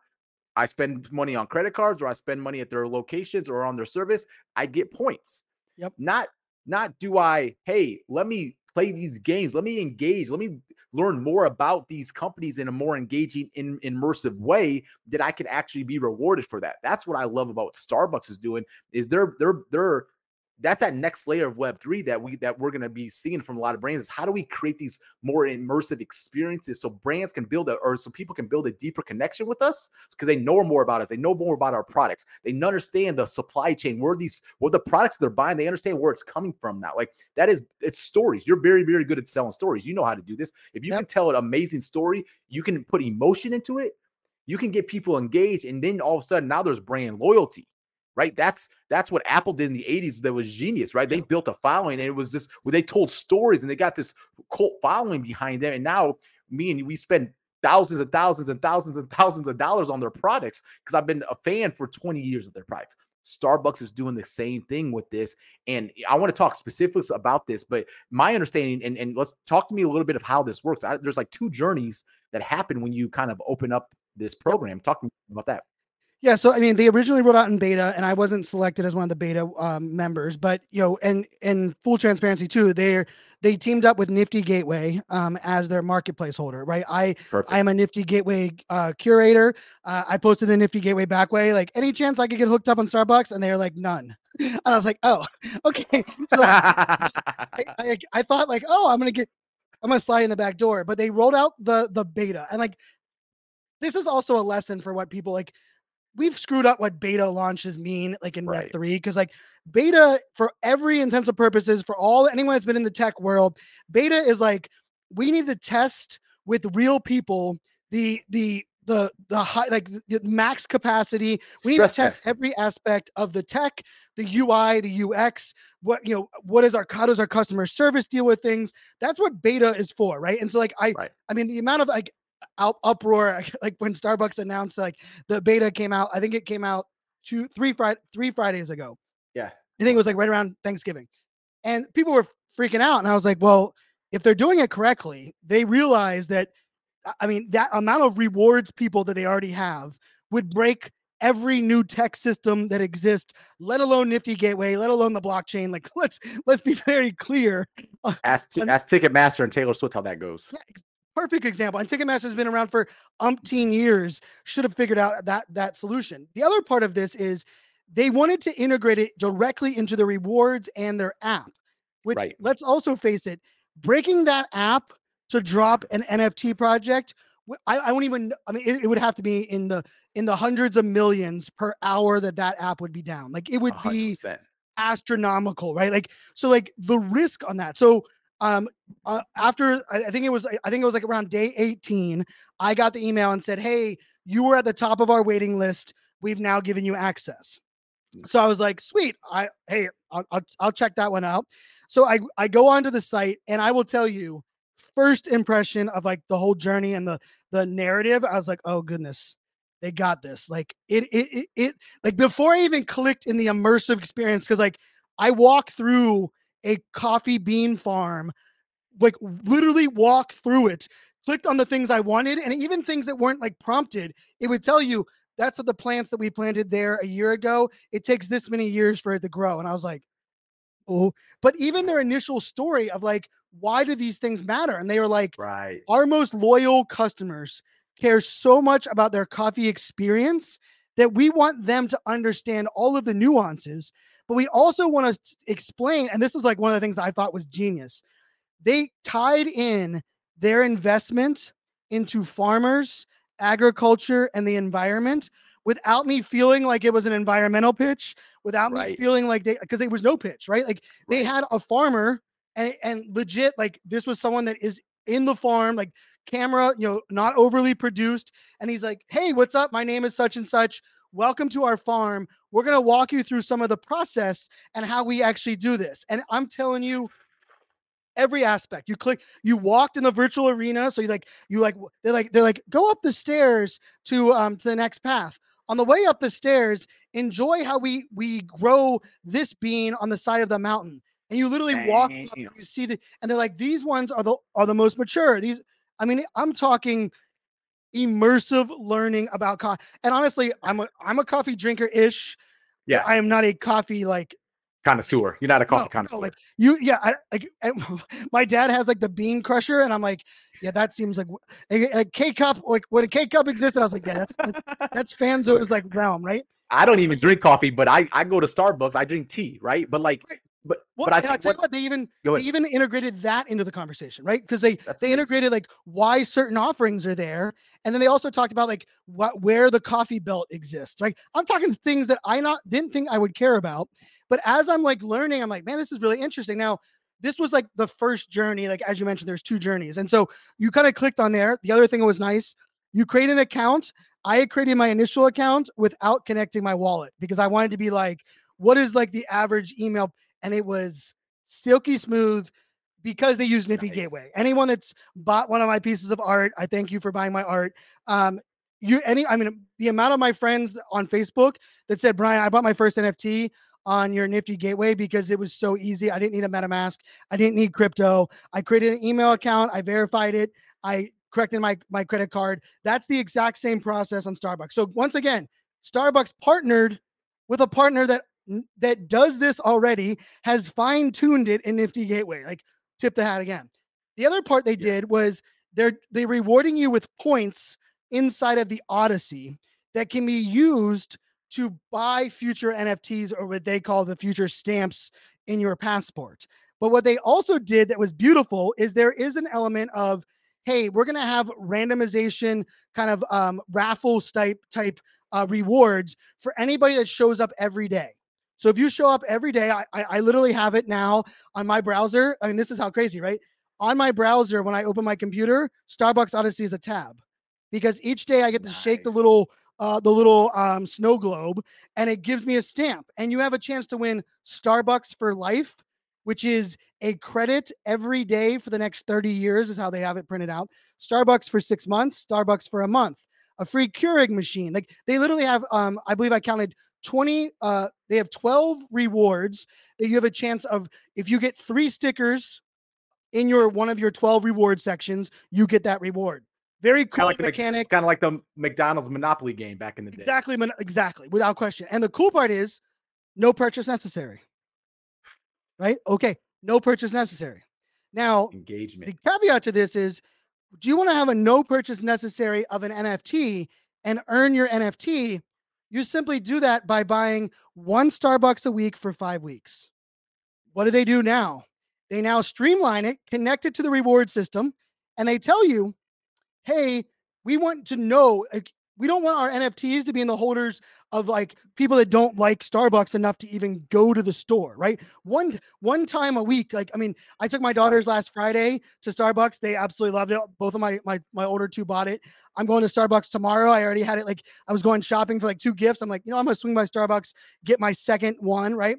I spend money on credit cards or I spend money at their locations or on their service, I get points. Yep. Not not do I, hey, let me play these games, let me engage, let me learn more about these companies in a more engaging in, immersive way that I can actually be rewarded for that. That's what I love about what Starbucks is doing is they're they're they're that's that next layer of web 3 that we that we're going to be seeing from a lot of brands is how do we create these more immersive experiences so brands can build a or so people can build a deeper connection with us because they know more about us they know more about our products they understand the supply chain where these what the products they're buying they understand where it's coming from now like that is it's stories you're very very good at selling stories you know how to do this if you Yep. can tell an amazing story you can put emotion into it you can get people engaged and then all of a sudden now there's brand loyalty right? That's that's what apple did in the 80s that was genius right? They built a following and it was just where they told stories and they got this cult following behind them and now me and we spend thousands and thousands and thousands and thousands of dollars on their products because i've been a fan for 20 years of their products. Starbucks is doing the same thing with this and i want to talk specifics about this but my understanding and, and let's talk to me a little bit of how this works. I, there's like two journeys that happen when you kind of open up this program. Talk to me about that Yeah, so I mean, they originally rolled out in beta, and I wasn't selected as one of the beta um, members. But you know, and and full transparency too, they they teamed up with Nifty Gateway um, as their marketplace holder, right? I perfect I am a Nifty Gateway uh, curator. Uh, I posted the Nifty Gateway back way, like any chance I could get hooked up on Starbucks, and they were like none. and I was like, oh, okay. So I, I, I thought like, oh, I'm gonna get, I'm gonna slide in the back door, but they rolled out the the beta, and like, this is also a lesson for what people like. We've screwed up what beta launches mean, like in Right. Web three, because like beta, for every intents and purposes, for all anyone that's been in the tech world, beta is like we need to test with real people the the the the high like the max capacity. We need Stress to test test. every aspect of the tech, the UI, the UX. What you know, what is our how does our customer service deal with things? That's what beta is for, right? And so like I, Right. I mean the amount of like out, uproar like when Starbucks announced like the beta came out. I think it came out two, three Friday, three Fridays ago. Yeah. I think it was like right around Thanksgiving, and people were freaking out. And I was like, well, if they're doing it correctly, they realize that. I- I mean, that amount of rewards people that they already have would break every new tech system that exists, let alone Nifty Gateway, let alone the blockchain. Like, let's let's be very clear. Ask, And- ask Ticketmaster and Taylor Swift how that goes. Yeah, perfect example. And Ticketmaster has been around for umpteen years. Should have figured out that that solution. The other part of this is they wanted to integrate it directly into the rewards and their app. Which Right. let's also face it, breaking that app to drop an NFT project. I, I won't even. I mean, it, it would have to be in the in the hundreds of millions per hour that that app would be down. Like it would A hundred be astronomical, right? Like so, like the risk on that. So, um, uh, after I, I think it was, I think it was like around day 18, I got the email and said, "Hey, you were at the top of our waiting list. We've now given you access." So I was like, "Sweet, I hey, I'll, I'll, I'll check that one out." So I I go onto the site and I will tell you, first impression of like the whole journey and the the narrative, I was like, "Oh goodness." They got this. Like it, it, it, it, like before I even clicked in the immersive experience, because like I walk through a coffee bean farm, like literally walk through it, clicked on the things I wanted, and even things that weren't like prompted, it would tell you that's the plants that we planted there a year ago. It takes this many years for it to grow. And I was like, oh, but even their initial story of like, why do these things matter? And they were like, Right. our most loyal customers care so much about their coffee experience that we want them to understand all of the nuances but we also want to explain and this was like one of the things i thought was genius. They tied in their investment into farmers agriculture and the environment without me feeling like it was an environmental pitch without me Right. feeling like they because it was no pitch right? Like they had a farmer and, and legit like this was someone that is in the farm like camera you know not overly produced and he's like hey what's up? My name is such and such welcome to our farm. We're going to walk you through some of the process and how we actually do this. And i'm telling you every aspect. You click you walked in the virtual arena so you like you like they're like they're like go up the stairs to um to the next path. On the way up the stairs enjoy how we we grow this bean on the side of the mountain. And you literally walk up, you see the and they're like these ones are the are the most mature. These i mean i'm talking immersive learning about coffee and honestly i'm a i'm a coffee drinker ish Yeah. i am not a coffee like Connoisseur. You're not a coffee no, no, connoisseur. like you, yeah. I, like and my dad has like the bean crusher, and I'm like, yeah, that seems like a, a K cup. Like when a K cup existed, I was like, yeah, that's that's, that's Fanzo's like realm, right? I don't even drink coffee, but I, I go to Starbucks. I drink tea, right? But like. But Well, but I think tell you what, what, they even they even integrated that into the conversation, right? Because they That's they amazing. integrated like why certain offerings are there, and then they also talked about like what where the coffee belt exists. Right? I'm talking things that I not didn't think I would care about, but as I'm like learning, I'm like, man, this is really interesting. Now, this was like the first journey. Like as you mentioned, there's two journeys, and so you kind of clicked on there. The other thing that was nice, you create an account. I created my initial account without connecting my wallet because I wanted to be like, what is like the average email? And it was silky smooth because they use Nifty Nice. Gateway. Anyone that's bought one of my pieces of art, I thank you for buying my art. Um, you any, I mean, the amount of my friends on Facebook that said, Brian, I bought my first NFT on your Nifty Gateway because it was so easy. I didn't need a MetaMask. I didn't need crypto. I created an email account. I verified it. I corrected my my credit card. That's the exact same process on Starbucks. So once again, Starbucks partnered with a partner that that does this already, has fine tuned it in Nifty Gateway. Like tip the hat again. The other part they did was they're they rewarding you with points inside of the Odyssey that can be used to buy future NFTs or what they call the future stamps in your passport. But what they also did that was beautiful is there is an element of, hey, we're going to have randomization kind of um, raffle type type uh, rewards for anybody that shows up every day. So if you show up every day, I, I, I literally have it now on my browser. I mean, this is how crazy, right? On my browser, when I open my computer, Starbucks Odyssey is a tab because each day I get to shake the little uh, the little um, snow globe, and it gives me a stamp. And you have a chance to win Starbucks for life, which is a credit every day for the next 30 years, is how they have it printed out. Starbucks for six months, Starbucks for a month, a free Keurig machine. Like they literally have, um, I believe I counted 20, uh, they have 12 rewards that you have a chance of. If you get three stickers in your one of your 12 reward sections, you get that reward. Very cool like the, mechanic. it's kind of like the McDonald's Monopoly game back in the day. Exactly, exactly, without question. And the cool part is, no purchase necessary. Right? Okay, no purchase necessary. Now, Engagement. the caveat to this is, do you want to have a no purchase necessary of an NFT and earn your NFT? You simply do that by buying one Starbucks a week for five weeks. What do they do now? They now streamline it, connect it to the reward system, and they tell you, hey, we want to know, we don't want our NFTs to be in the holders of like people that don't like Starbucks enough to even go to the store, right? One one time a week. Like, I mean, I took my daughters last Friday to Starbucks. They absolutely loved it. Both of my my my older two bought it. I'm going to Starbucks tomorrow. I already had it. Like, I was going shopping for like two gifts. I'm like, you know, I'm gonna swing by Starbucks, get my second one, right?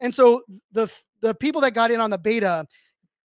And so the the people that got in on the beta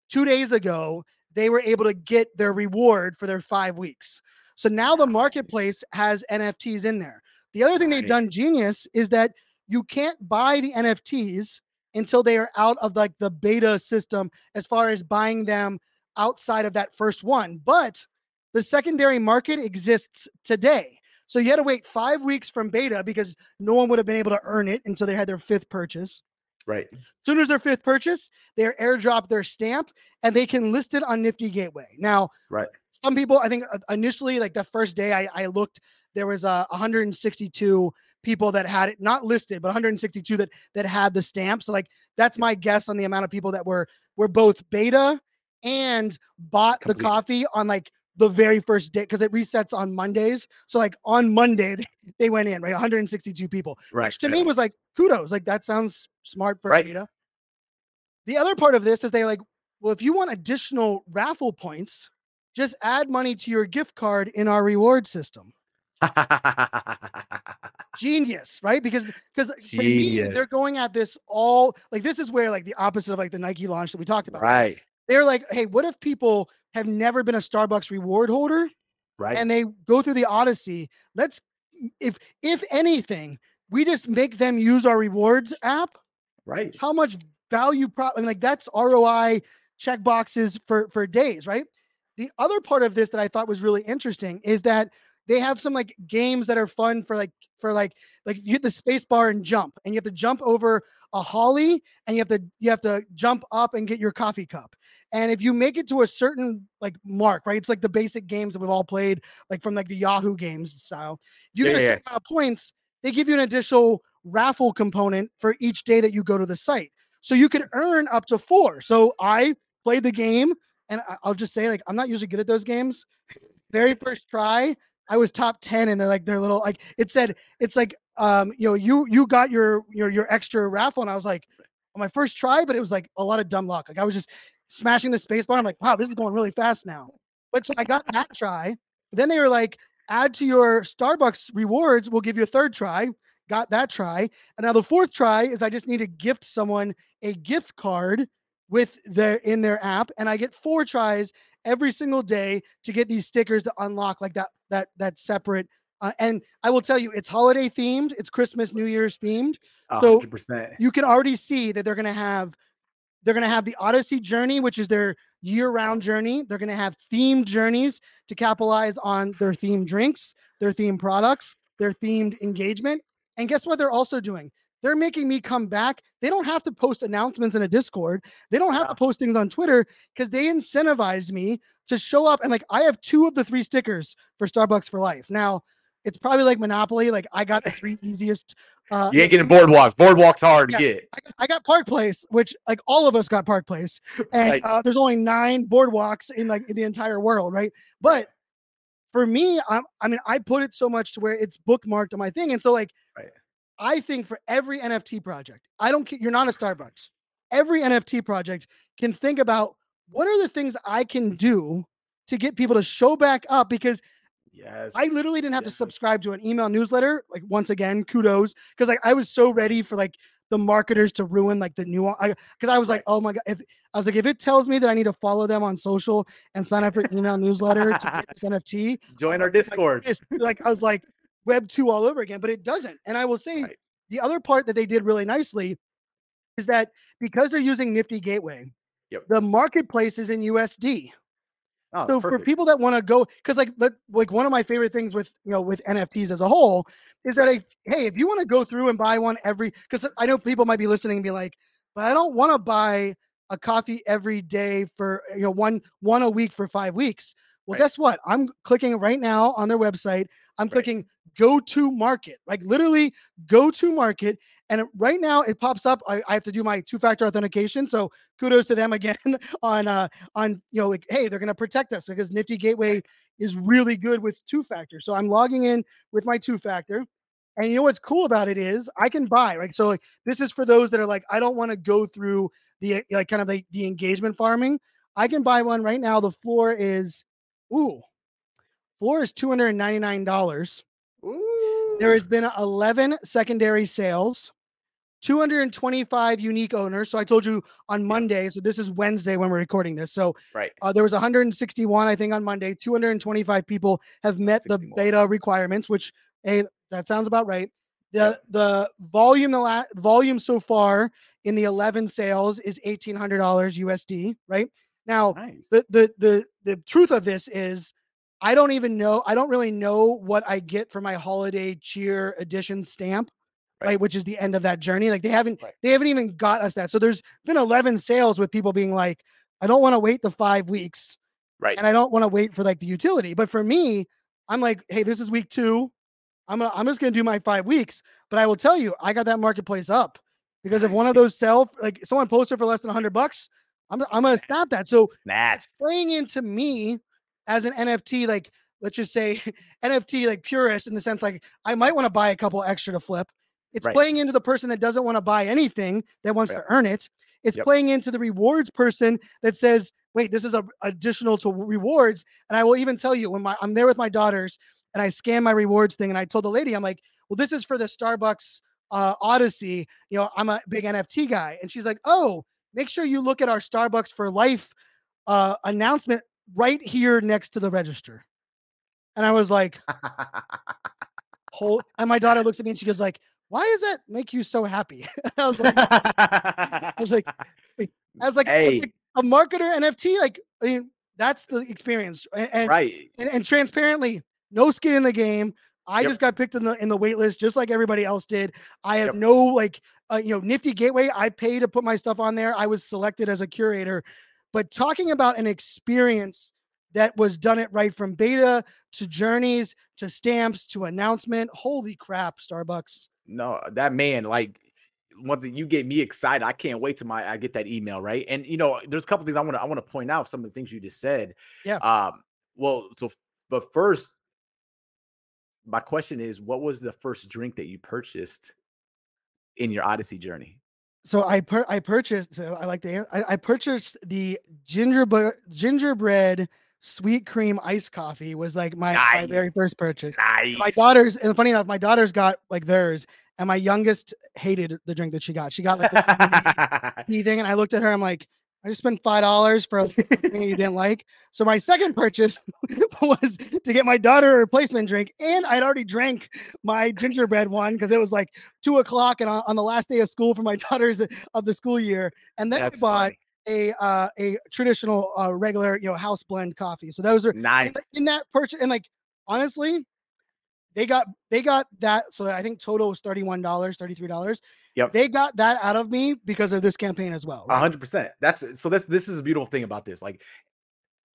two days ago, they were able to get their reward for their five weeks. So now the marketplace has NFTs in there. The other thing they've done genius is that you can't buy the NFTs until they are out of like the beta system as far as buying them outside of that first one. But the secondary market exists today. So you had to wait five weeks from beta because no one would have been able to earn it until they had their fifth purchase. Right. soon as their fifth purchase, they're airdrop their stamp and they can list it on Nifty Gateway. Now, Right. Some people, I think uh, initially, like the first day I, I looked, there was uh, 162 people that had it not listed, but 162 that that had the stamp. So like that's my guess on the amount of people that were were both beta and bought the coffee on like the very first day because it resets on Mondays. So like on Monday they went in right, 162 people Right. which to right. me was like kudos. Like that sounds smart for Right. beta. The other part of this is they like, well, if you want additional raffle points, just add money to your gift card in our reward system. Genius, right? Because because uh, they're going at this all like this is where like the opposite of like the Nike launch that we talked about. right. They're like, hey, what if people have never been a Starbucks reward holder Right. and they go through the Odyssey? Let's if if anything, we just make them use our rewards app right. how much value prop I mean, like that's ROI check boxes for for days, right? The other part of this that I thought was really interesting is that they have some like games that are fun for like for like like you hit the space bar and jump and you have to jump over a holly and you have to you have to jump up and get your coffee cup. And if you make it to a certain like mark, right? It's like the basic games that we've all played, like from like the Yahoo games style. If you Yeah, get a yeah, amount of points, they give you an additional raffle component for each day that you go to the site. So you could earn up to four. So I played the game and I'll just say, like, I'm not usually good at those games. Very first try, I was top 10 and they're like, they're little, like, it said, it's like, um, you know, you, you got your, your, your extra raffle. And I was like, on my first try, but it was like a lot of dumb luck. Like I was just smashing the space bar. I'm like, wow, this is going really fast now. But so I got that try. Then they were like, add to your Starbucks rewards, we'll give you a third try. Got that try. And now the fourth try is I just need to gift someone a gift card with their in their app, and I get four tries every single day to get these stickers to unlock like that that that separate. Uh, and I will tell you, it's holiday themed. It's Christmas, New Year's themed. So- hundred percent. You can already see that they're going to have they're going to have the Odyssey journey, which is their year-round journey. They're going to have themed journeys to capitalize on their themed drinks, their themed products, their themed engagement. And guess what? They're also doing. They're making me come back. They don't have to post announcements in a Discord. They don't have to post things on Twitter because they incentivize me to show up. And like, I have two of the three stickers for Starbucks for life. Now, it's probably like Monopoly. Like I got the three easiest. Uh, You ain't getting boardwalks. Boardwalks hard Yeah. to get. I got, I got Park Place, which like all of us got Park Place, and Right. uh, there's only nine boardwalks in like in the entire world, right? But for me, I'm, I mean, I put it so much to where it's bookmarked on my thing, and so like, Right. I think for every NFT project, I don't care. You're not a Starbucks. Every NFT project can think about what are the things I can mm-hmm. do to get people to show back up because Yes. I literally didn't have to subscribe to an email newsletter. Like once again, kudos because like I was so ready for like the marketers to ruin like the new because I was like, oh my god, if I was like, if it tells me that I need to follow them on social and sign up for email newsletter to get this NFT, Join our like, Discord. this- like I was like Web two all over again, but it doesn't. And I will say Right. the other part that they did really nicely is that because they're using Nifty Gateway, Yep. the marketplace is in USD Oh, so for people that want to go because like like one of my favorite things with you know with nfts as a whole is that if hey if you want to go through and buy one every because i know people might be listening and be like but i don't want to buy a coffee every day for you know one one a week for five weeks well Right. guess what? I'm clicking right now on their website. I'm Right. clicking go to market like literally go to market and it- right now it pops up I, I have to do my two factor authentication so kudos to them again on uh on you know like hey they're going to protect us because nifty gateway is really good with two factor so i'm logging in with my two factor and you know what's cool about it is i can buy right? So like this is for those that are like i don't want to go through the like kind of like the engagement farming. I can buy one right now the floor is ooh floor is $299 there has been 11 secondary sales 225 unique owners so i told you on monday so this is wednesday when we're recording this so right. uh, there was 161, I think, on Monday. 225 people have met the 60 more. beta requirements, which hey, that sounds about right. The the volume the la- volume so far in the 11 sales is $1,800 USD. Right now, Nice. the the the the truth of this is, I don't even know. I don't really know what I get for my holiday cheer edition stamp. Right. Right. which is the end of that journey. Like they haven't, Right. they haven't even got us that. So there's been 11 sales with people being like, I don't want to wait the five weeks right. and I don't want to wait for like the utility. But for me, I'm like, hey, this is week two. I'm gonna, I'm just gonna do my five weeks. But I will tell you, I got that marketplace up because if one of those sell, like someone posted for less than 100 bucks, I'm I'm gonna snap that. So Snatched. playing into me as an NFT, like let's just say NFT like purist in the sense like I might want to buy a couple extra to flip. It's Right. playing into the person that doesn't want to buy anything that wants Yep. to earn it. It's Yep. playing into the rewards person that says, wait, this is a additional to rewards. And I will even tell you when my I'm there with my daughters and I scan my rewards thing and I told the lady, I'm like, well, this is for the Starbucks uh, Odyssey. You know, I'm a big NFT guy. And she's like, oh, make sure you look at our Starbucks for life uh, announcement right here next to the register. And I was like, whole and my daughter looks at me and she goes like, why does that make you so happy? I was like, I was like, I was like, Hey. like, a marketer NFT, like I mean, that's the experience. A- And, right. and, and transparently, no skin in the game. I Yep. just got picked in the in the wait list just like everybody else did. I have Yep. no like uh, you know Nifty Gateway. I pay to put my stuff on there. I was selected as a curator, but talking about an experience that was done it right from beta to journeys to stamps to announcement. Holy crap, Starbucks! No, that man, like once you get me excited, I can't wait till my I get that email, right? And you know, there's a couple things I want to I want to point out some of the things you just said. Yeah. Um, well, so but first, my question is, what was the first drink that you purchased in your Odyssey journey? So I per- I purchased. So I like the I, I purchased the gingerbread gingerbread sweet cream iced coffee was like my, my very first purchase. Nice. my daughters and funny enough my daughters got like theirs and my youngest hated the drink that she got she got like this thing and i looked at her i'm like i just spent five dollars for a thing you didn't like so my second purchase was to get my daughter a replacement drink and i'd already drank my gingerbread one because it was like two o'clock and on, on the last day of school for my daughters of the school year and then i bought funny. a uh a traditional uh regular you know house blend coffee so those are nice. in that purchase and like honestly they got they got that so i think total was $31 $33 Yep. they got that out of me because of this campaign as well right? hundred percent. That's so. This this is a beautiful thing about this. Like,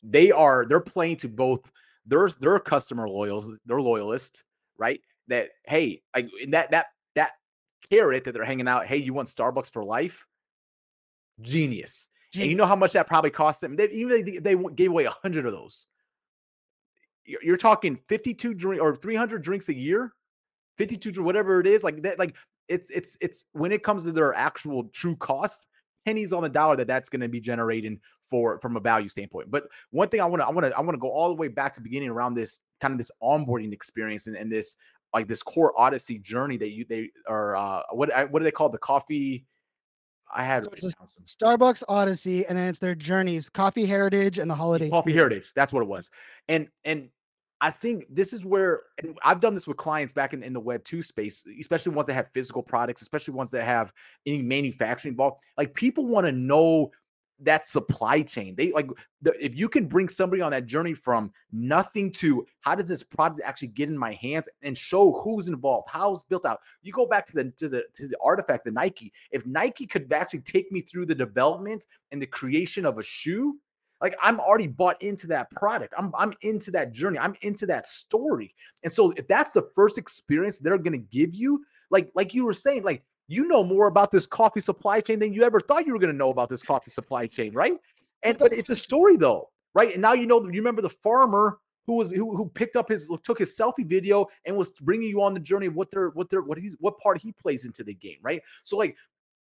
they are they're playing to both their their customer loyals, their loyalists, right? That hey, like that that that carrot that they're hanging out. Hey, you want Starbucks for life? Genius. Genius. And you know how much that probably cost them? They even they, they gave away a hundred of those. You're talking 52 drink or 300 drinks a year, 52 whatever it is. Like that, like it's it's it's when it comes to their actual true costs, pennies on the dollar that that's going to be generating for from a value standpoint. But one thing I want to I want to I want to go all the way back to beginning around this kind of this onboarding experience and, and this like this core odyssey journey that you they are uh what what do they call the coffee I had Starbucks Odyssey, and then it's their journeys, Coffee Heritage, and the Holiday Coffee Heritage. That's what it was. And and I think this is where I've done this with clients back in, in the web two space, especially ones that have physical products, especially ones that have any manufacturing involved. Like people want to know that supply chain. They like the, if you can bring somebody on that journey from nothing to how does this product actually get in my hands and show who's involved, how it's built out. You go back to the to the to the RTFKT, the Nike. If Nike could actually take me through the development and the creation of a shoe, like I'm already bought into that product. I'm I'm into that journey. I'm into that story. And so if that's the first experience they're going to give you, like like you were saying, like you know more about this coffee supply chain than you ever thought you were going to know about this coffee supply chain, right? And but it's a story though, right? And now you know you remember the farmer who was who, who picked up his took his selfie video and was bringing you on the journey of what they're what they're what he's what part he plays into the game, right? So like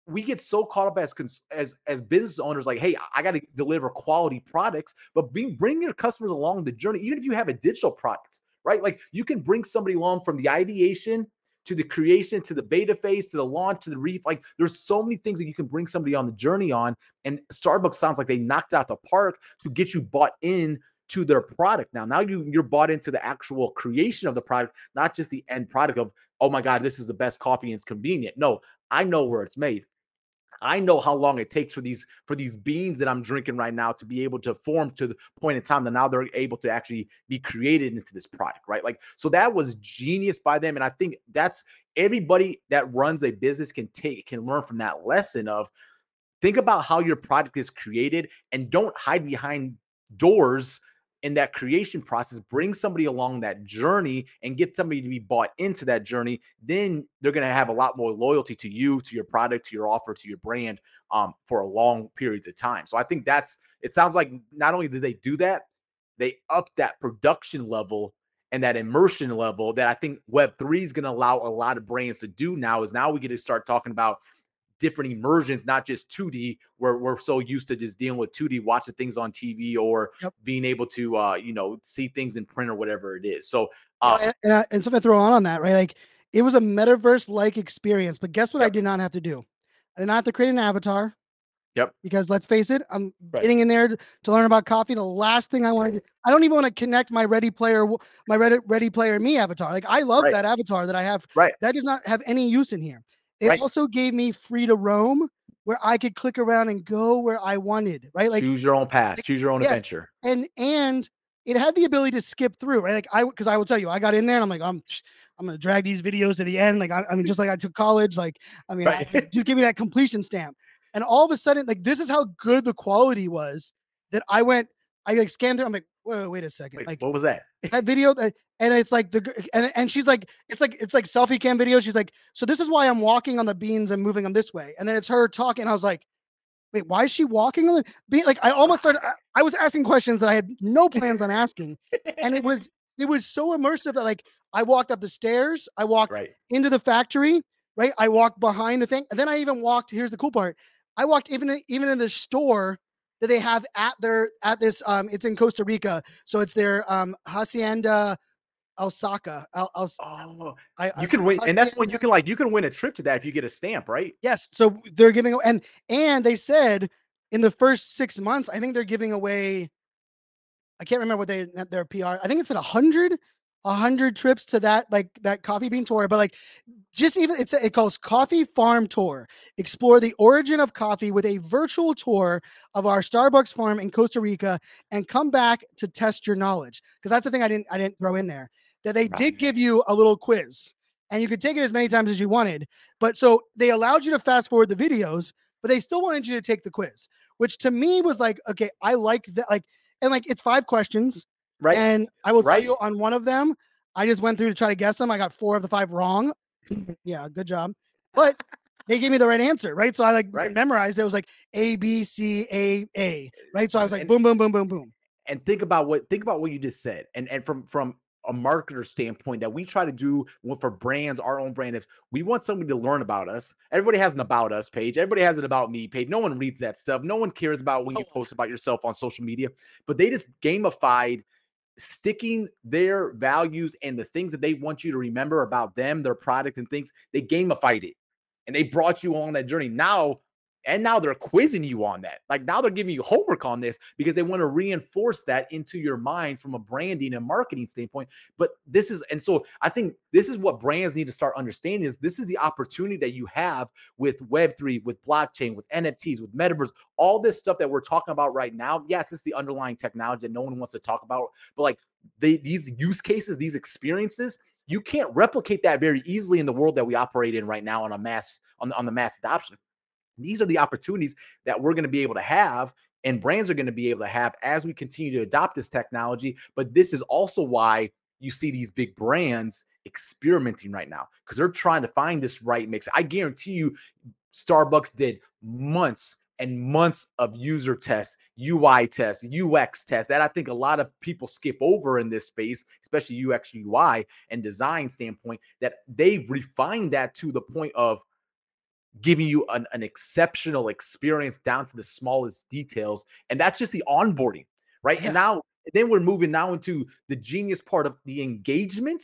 we get so caught up as as as business owners like hey i got to deliver quality products but bring bring your customers along the journey even if you have a digital product right like you can bring somebody along from the ideation to the creation, to the beta phase, to the launch, to the reef. Like there's so many things that you can bring somebody on the journey on. And Starbucks sounds like they knocked out the park to get you bought in to their product. Now, now you you're bought into the actual creation of the product, not just the end product of, oh my God, this is the best coffee and it's convenient. No, I know where it's made. I know how long it takes for these for these beans that I'm drinking right now to be able to form to the point in time that now they're able to actually be created into this product, right? Like so that was genius by them, and I think that's everybody that runs a business can take can learn from that lesson of think about how your product is created and don't hide behind doors in that creation process, bring somebody along that journey and get somebody to be bought into that journey, then they're going to have a lot more loyalty to you, to your product, to your offer, to your brand um, for a long periods of time. So I think that's, it sounds like not only did they do that, they up that production level and that immersion level that I think Web3 is going to allow a lot of brands to do now is now we get to start talking about different immersions, not just 2D, where we're so used to just dealing with 2D, watching things on TV or yep. being able to, uh, you know, see things in print or whatever it is. So, uh, and, and, I, and something to throw on on that, right? Like it was a metaverse like experience, but guess what? Yep. I did not have to do. I did not have to create an avatar. Yep. Because let's face it, I'm right. getting in there to learn about coffee. The last thing I want to, do, I don't even want to connect my Ready Player, my Ready Ready Player Me avatar. Like I love right. that avatar that I have. Right. That does not have any use in here. It right. also gave me free to roam where I could click around and go where I wanted, right? Like choose your own path, choose your own yes. adventure. And and it had the ability to skip through, right? Like I because I will tell you, I got in there and I'm like, I'm I'm gonna drag these videos to the end. Like I, I mean, just like I took college, like I mean, right. I, just give me that completion stamp. And all of a sudden, like this is how good the quality was that I went, I like scanned through. I'm like, wait, wait a second. Wait, like what was that? That video that and it's like the and, and she's like, it's like it's like selfie cam video. She's like, so this is why I'm walking on the beans and moving them this way. And then it's her talking. I was like, wait, why is she walking on the bean? Like I almost started I, I was asking questions that I had no plans on asking. And it was it was so immersive that like I walked up the stairs, I walked right. into the factory, right? I walked behind the thing, and then I even walked. Here's the cool part: I walked even even in the store that they have at their at this um it's in Costa Rica so it's their um hacienda Alsacia. Al, Al, oh, I, you can win, and that's when you can like you can win a trip to that if you get a stamp, right? Yes. So they're giving and and they said in the first six months, I think they're giving away. I can't remember what they their PR. I think it's at a hundred a hundred trips to that like that coffee bean tour but like just even it's a, it calls coffee farm tour explore the origin of coffee with a virtual tour of our starbucks farm in costa rica and come back to test your knowledge because that's the thing i didn't i didn't throw in there that they right. did give you a little quiz and you could take it as many times as you wanted but so they allowed you to fast forward the videos but they still wanted you to take the quiz which to me was like okay i like that like and like it's five questions Right. And I will right. tell you on one of them, I just went through to try to guess them. I got four of the five wrong. yeah, good job. But they gave me the right answer, right? So I like Right. memorized. It was like A B C A A, right? So I was like And- boom, boom, boom, boom, boom. and think about what think about what you just said and and from from a marketer standpoint that we try to do for brands our own brand if we want somebody to learn about us everybody has an about us page everybody has an about me page no one reads that stuff no one cares about when you Oh. post about yourself on social media but they just gamified sticking their values and the things that they want you to remember about them their product and things they gamified it and they brought you on that journey. Now and now they're quizzing you on that. Like now they're giving you homework on this because they want to reinforce that into your mind from a branding and marketing standpoint. But this is, and so I think this is what brands need to start understanding is this is the opportunity that you have with Web3, with blockchain, with NFTs, with metaverse, all this stuff that we're talking about right now. Yes, it's the underlying technology that no one wants to talk about, but like these use cases, these experiences, you can't replicate that very easily in the world that we operate in right now on a mass on, on the mass adoption these are the opportunities that we're going to be able to have and brands are going to be able to have as we continue to adopt this technology but this is also why you see these big brands experimenting right now because they're trying to find this right mix. I guarantee you starbucks did months and months of user tests ui tests ux tests that i think a lot of people skip over in this space especially ux ui and design standpoint that they've refined that to the point of giving you an, an exceptional experience down to the smallest details. And that's just the onboarding, right? Yeah. And now, then we're moving now into the genius part of the engagement.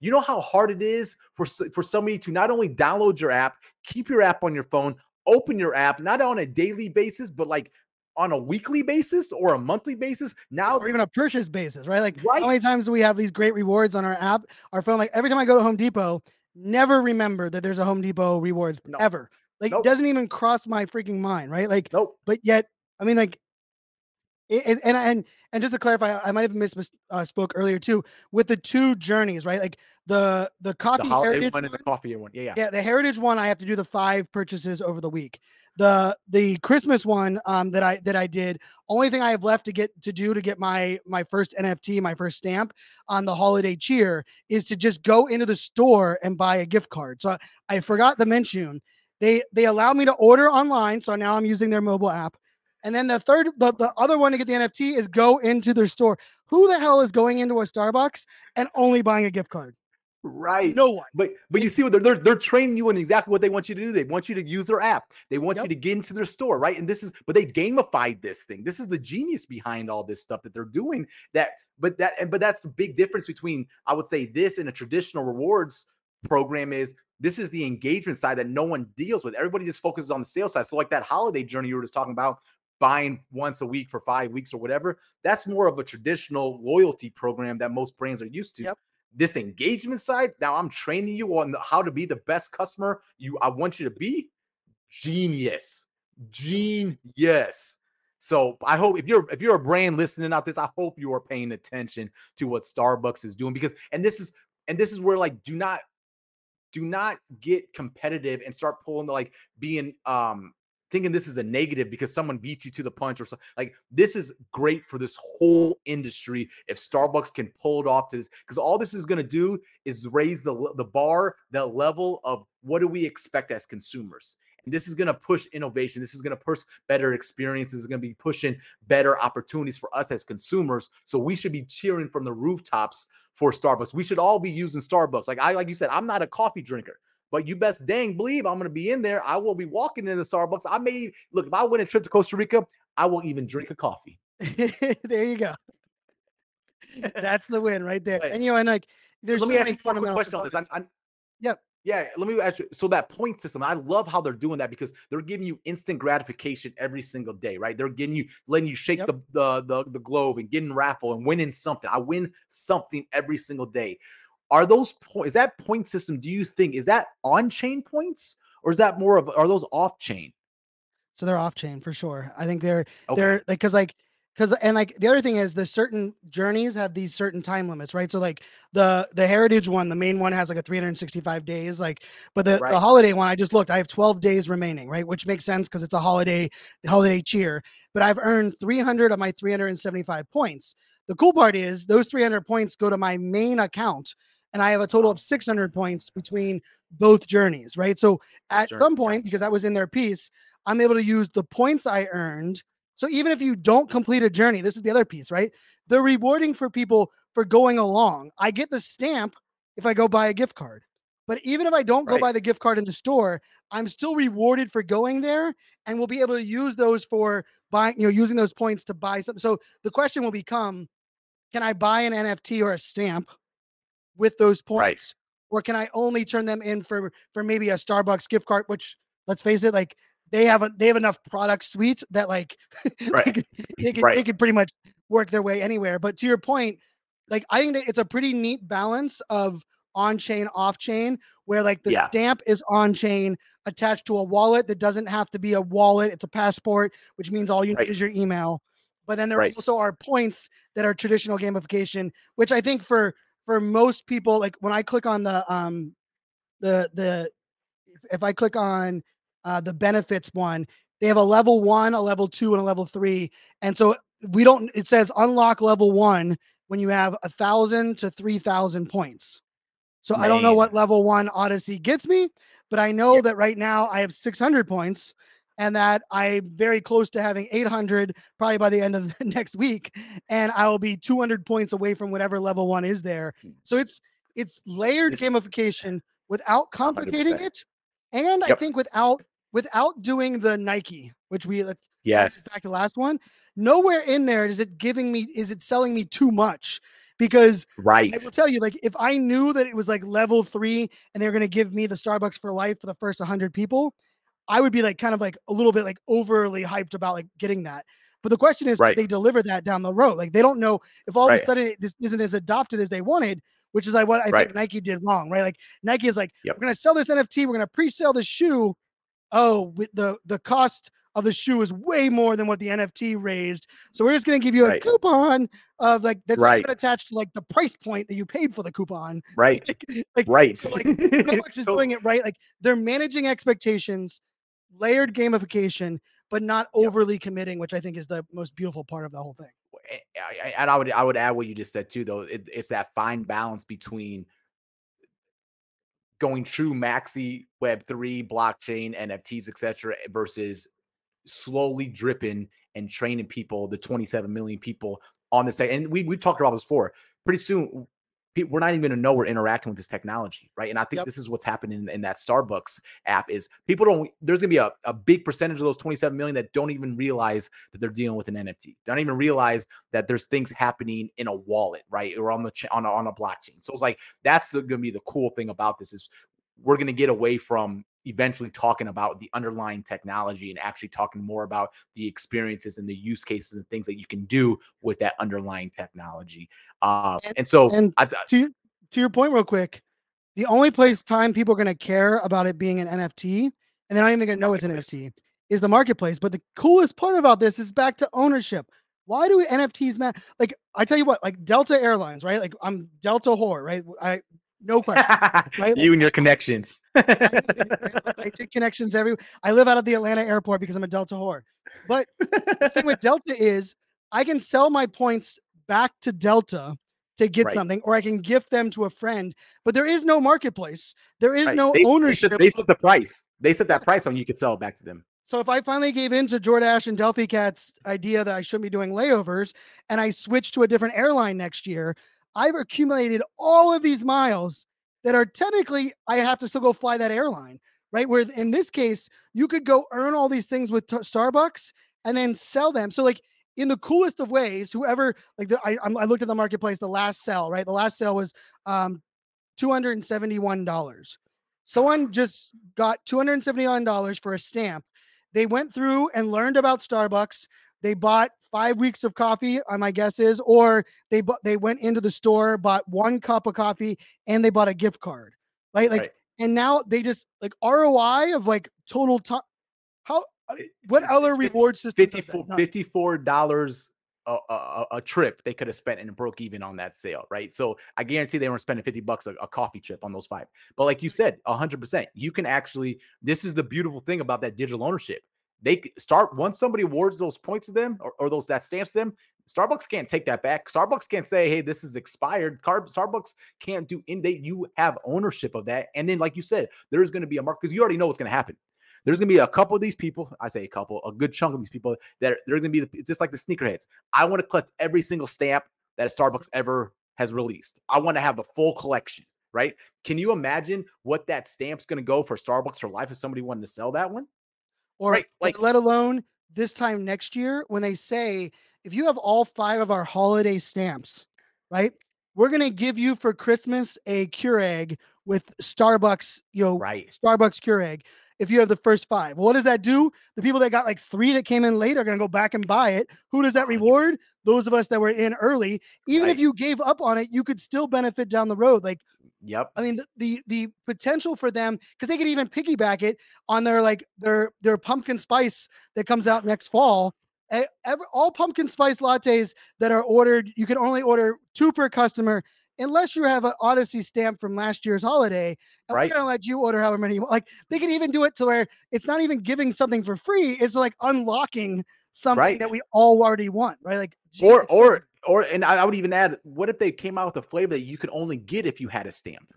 You know how hard it is for for somebody to not only download your app, keep your app on your phone, open your app, not on a daily basis, but like on a weekly basis or a monthly basis. Now, or even a purchase basis, right? Like Right. how many times do we have these great rewards on our app, our phone? Like every time I go to Home Depot, never remember that there's a Home Depot rewards No. ever. Like Nope. it doesn't even cross my freaking mind, right? Like, nope. but yet, I mean, like, it- and and and just to clarify, I might have missed uh, spoke earlier too with the two journeys, right? Like the the The coffee holiday heritage one and the coffee one. Yeah, yeah. yeah, the heritage one I have to do the five purchases over the week. The the Christmas one um that I that I did, only thing I have left to get to do to get my my first NFT, my first stamp on the holiday cheer is to just go into the store and buy a gift card. So I forgot to mention they they allow me to order online, so now I'm using their mobile app. And then the third the, the other one to get the NFT is go into their store. Who the hell is going into a Starbucks and only buying a gift card? Right. No one. But but you see what they're, they're they're training you in exactly what they want you to do. They want you to use their app. They want you to get into their store, right? And this is but they gamified this thing. This is the genius behind all this stuff that they're doing. That but that and but that's the big difference between I would say this and a traditional rewards program is this is the engagement side that no one deals with. Everybody just focuses on the sales side. So like that holiday journey you were just talking about, buying once a week for five weeks or whatever, that's more of a traditional loyalty program that most brands are used to. Yep. this engagement side now i'm training you on the- how to be the best customer you i want you to be. Genius. Genius. So i hope if you're if you're a brand listening out this i hope you are paying attention to what starbucks is doing because and this is and this is where like do not do not get competitive and start pulling like being um thinking this is a negative because someone beat you to the punch or something like this is great for this whole industry if starbucks can pull it off to this because all this is going to do is raise the the bar the level of what do we expect as consumers? And this is going to push innovation. This is going to push better experiences. Is going to be pushing better opportunities for us as consumers. So we should be cheering from the rooftops for starbucks. We should all be using starbucks. Like i like you said i'm not a coffee drinker but you best dang believe I'm going to be in there. I will be walking in the Starbucks. I may look if I win a trip to Costa Rica, I will even drink a coffee. there you go. That's the win right there. Right. And you know, and like there's let so me ask you one quick question on this. components. I, I, Yep. Yeah, let me ask you. So that point system, I love how they're doing that because they're giving you instant gratification every single day, right? They're getting you, letting you shake Yep. the, the the the globe and getting raffle and winning something. I win something every single day. Are those points? Is that point system? Do you think is that on chain points or is that more of are those off chain? So they're off chain for sure. I think they're Okay. they're like because like because and like the other thing is the certain journeys have these certain time limits, right? So like the the heritage one, the main one has like a 365 days, like but the, Right. the holiday one, I just looked, I have 12 days remaining, right? Which makes sense because it's a holiday holiday cheer. But I've earned 300 of my 375 points. The cool part is those 300 points go to my main account, and I have a total of 600 points between both journeys, right? So at Sure. some point, because that was in their piece, I'm able to use the points I earned. So even if you don't complete a journey, this is the other piece, right? They're rewarding for people for going along. I get the stamp if I go buy a gift card. But even if I don't go buy the gift card in the store, I'm still rewarded for going there and we'll be able to use those for buying, you know, using those points to buy something. So the question will become can I buy an NFT or a stamp with those Right. points? Or can I only turn them in for for maybe a Starbucks gift card, which let's face it, like they have a they have enough product suite that like, Right. they could Right. they could pretty much work their way anywhere. But to your point, like I think that it's a pretty neat balance of on chain, off chain, where like the Yeah. stamp is on chain attached to a wallet that doesn't have to be a wallet, it's a passport, which means all you Right. need is your email. But then there Right. also are points that are traditional gamification, which I think for for most people, like when I click on the um the the if- I click on uh the benefits one, they have a level one, a level two, and a level three. And so we don't it says unlock level one when you have a thousand to three thousand points. So I don't know what level one Odyssey gets me, but I know Yeah. that right now I have 600 points and that I'm very close to having 800 probably by the end of the next week. And I will be 200 points away from whatever level one is there. So it's it's layered This- gamification without complicating 100%. it, and I think without without doing the Nike, which we let's Yes. back to the last one. Nowhere in there is it giving me is it selling me too much because Right. I will tell you, like, if I knew that it was like level three and they were going to give me the Starbucks for life for the first 100 people, I would be like kind of like a little bit like overly hyped about like getting that. But the question is, Right. they deliver that down the road? Like, they don't know if all of a sudden this isn't as adopted as they wanted, which is like what I Right. think Nike did wrong, right? Like, Nike is like, Yep. we're going to sell this NFT, we're going to pre sell the shoe. Oh, with the the cost of the shoe is way more than what the NFT raised. So we're just going to give you a Right. coupon of like that's Right. even attached to like the price point that you paid for the coupon. Right. Like, like Right. so, like, is So- doing it right. Like they're managing expectations, layered gamification, but not Yep. overly committing, which I think is the most beautiful part of the whole thing. Eh, I- I- and I would I would add what you just said too, though. It, it's that fine balance between going true maxi Web three blockchain NFTs etc. Eh, versus slowly dripping and training people, the 27 million people on this. tech- And we we've talked about this before. Pretty soon, pe- we're not even going to know we're interacting with this technology, right? And I think Yep. this is what's happening in, in that Starbucks app is people don't. There's going to be a, a big percentage of those 27 million that don't even realize that they're dealing with an NFT. Don't even realize that there's things happening in a wallet, right, or on the ch- on a, on a blockchain. So it's like that's going to be the cool thing about this is we're going to get away from eventually talking about the underlying technology and actually talking more about the experiences and the use cases and things that you can do with that underlying technology. Uh, And- and, so and I, To to your point, real quick, the only place time people are going to care about it being an NFT, and they're not even going to know it's an NFT, is the marketplace. But the coolest part about this is back to ownership. Why do NFTs matter? Like I tell you what, like Delta Airlines, right? Like I'm Delta whore, right? I no question. right? you and your connections. I take connections every. I live out of the Atlanta airport because I'm a Delta whore. But the thing with Delta is I can sell my points back to Delta to get Right. something, or I can gift them to a friend. But there is no marketplace. There is Right. no They- they set- ownership. They set, the price. They set that price on you could sell it back to them. So if I finally gave in to Jordache and Delphi Cat's idea that I shouldn't be doing layovers and I switch to a different airline next year, I've accumulated all of these miles that are technically I have to still go fly that airline, right? Where in this case, you could go earn all these things with t- Starbucks and then sell them. So like in the coolest of ways, whoever like the, I I'm- looked at the marketplace, the last sell, right? The last sale was um two hundred and seventy one dollars. Someone just got two hundred and seventy one dollars for a stamp they went through and learned about Starbucks. They bought five weeks of coffee, uh, my guess is, or they bought they went into the store, bought one cup of coffee, and they bought a gift card. Right? Like, Right. and now they just like ROI of like total time. How uh, what it's- other it's reward system? 54 54 dollars a, a, a- a trip they could have spent and broke even on that sale right so i guarantee they weren't spending 50 bucks a, a coffee trip on those five but like you said 100% you can actually this is the beautiful thing about that digital ownership they start once somebody awards those points to them or, or those that stamps them Starbucks can't take that back. Starbucks can't say, "Hey, this is expired." Car- Starbucks can't do in they you have ownership of that. And then like you said, there's going to be a mark because you already know what's going to happen. There's going to be a couple of these people, I say a couple, a good chunk of these people that are, they're going to be it's just like the sneakerheads. I want to collect every single stamp that Starbucks ever has released. I want to have the full collection, right? Can you imagine what that stamp's going to go for Starbucks for life if somebody wanted to sell that one? Or Right, like, let alone this time next year when they say if you have all five of our holiday stamps, right? We're gonna give you for Christmas a Keurig with Starbucks, you know, Right. Starbucks Keurig. If you have the first five, well, what does that do? The people that got like three that came in late are gonna go back and buy it. Who does that reward? Those of us that were in early. Even if you gave up on it, you could still benefit down the road. Like Yep. I mean, the the, the potential for them because they could even piggyback it on their like their their pumpkin spice that comes out next fall. E- ever- all pumpkin spice lattes that are ordered, you can only order two per customer unless you have an Odyssey stamp from last year's holiday. And Right. we're gonna let you order however many you want. Like they can even do it to where it's not even giving something for free. It's like unlocking something Right. that we all already want, right? Like geez, or or and I, I would even add, what if they came out with a flavor that you could only get if you had a stamp?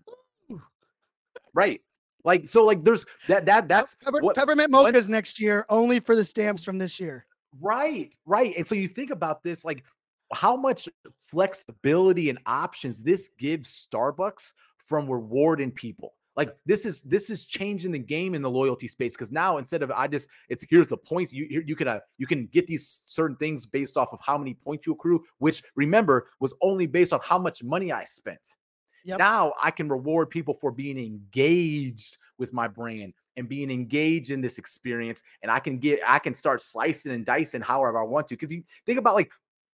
Right. Like so like there's that that that's pepper- what peppermint mochas next year only for the stamps from this year. Right, right. And so you think about this, like how much flexibility and options this gives Starbucks from rewarding people. Like this is this is changing the game in the loyalty space because now instead of I just it's here's the points you you, can uh, you can get these certain things based off of how many points you accrue, which remember was only based off how much money I spent. Yep. Now I can reward people for being engaged with my brand and being engaged in this experience. And I can get, I can start slicing and dicing however I want to. Because you think about like,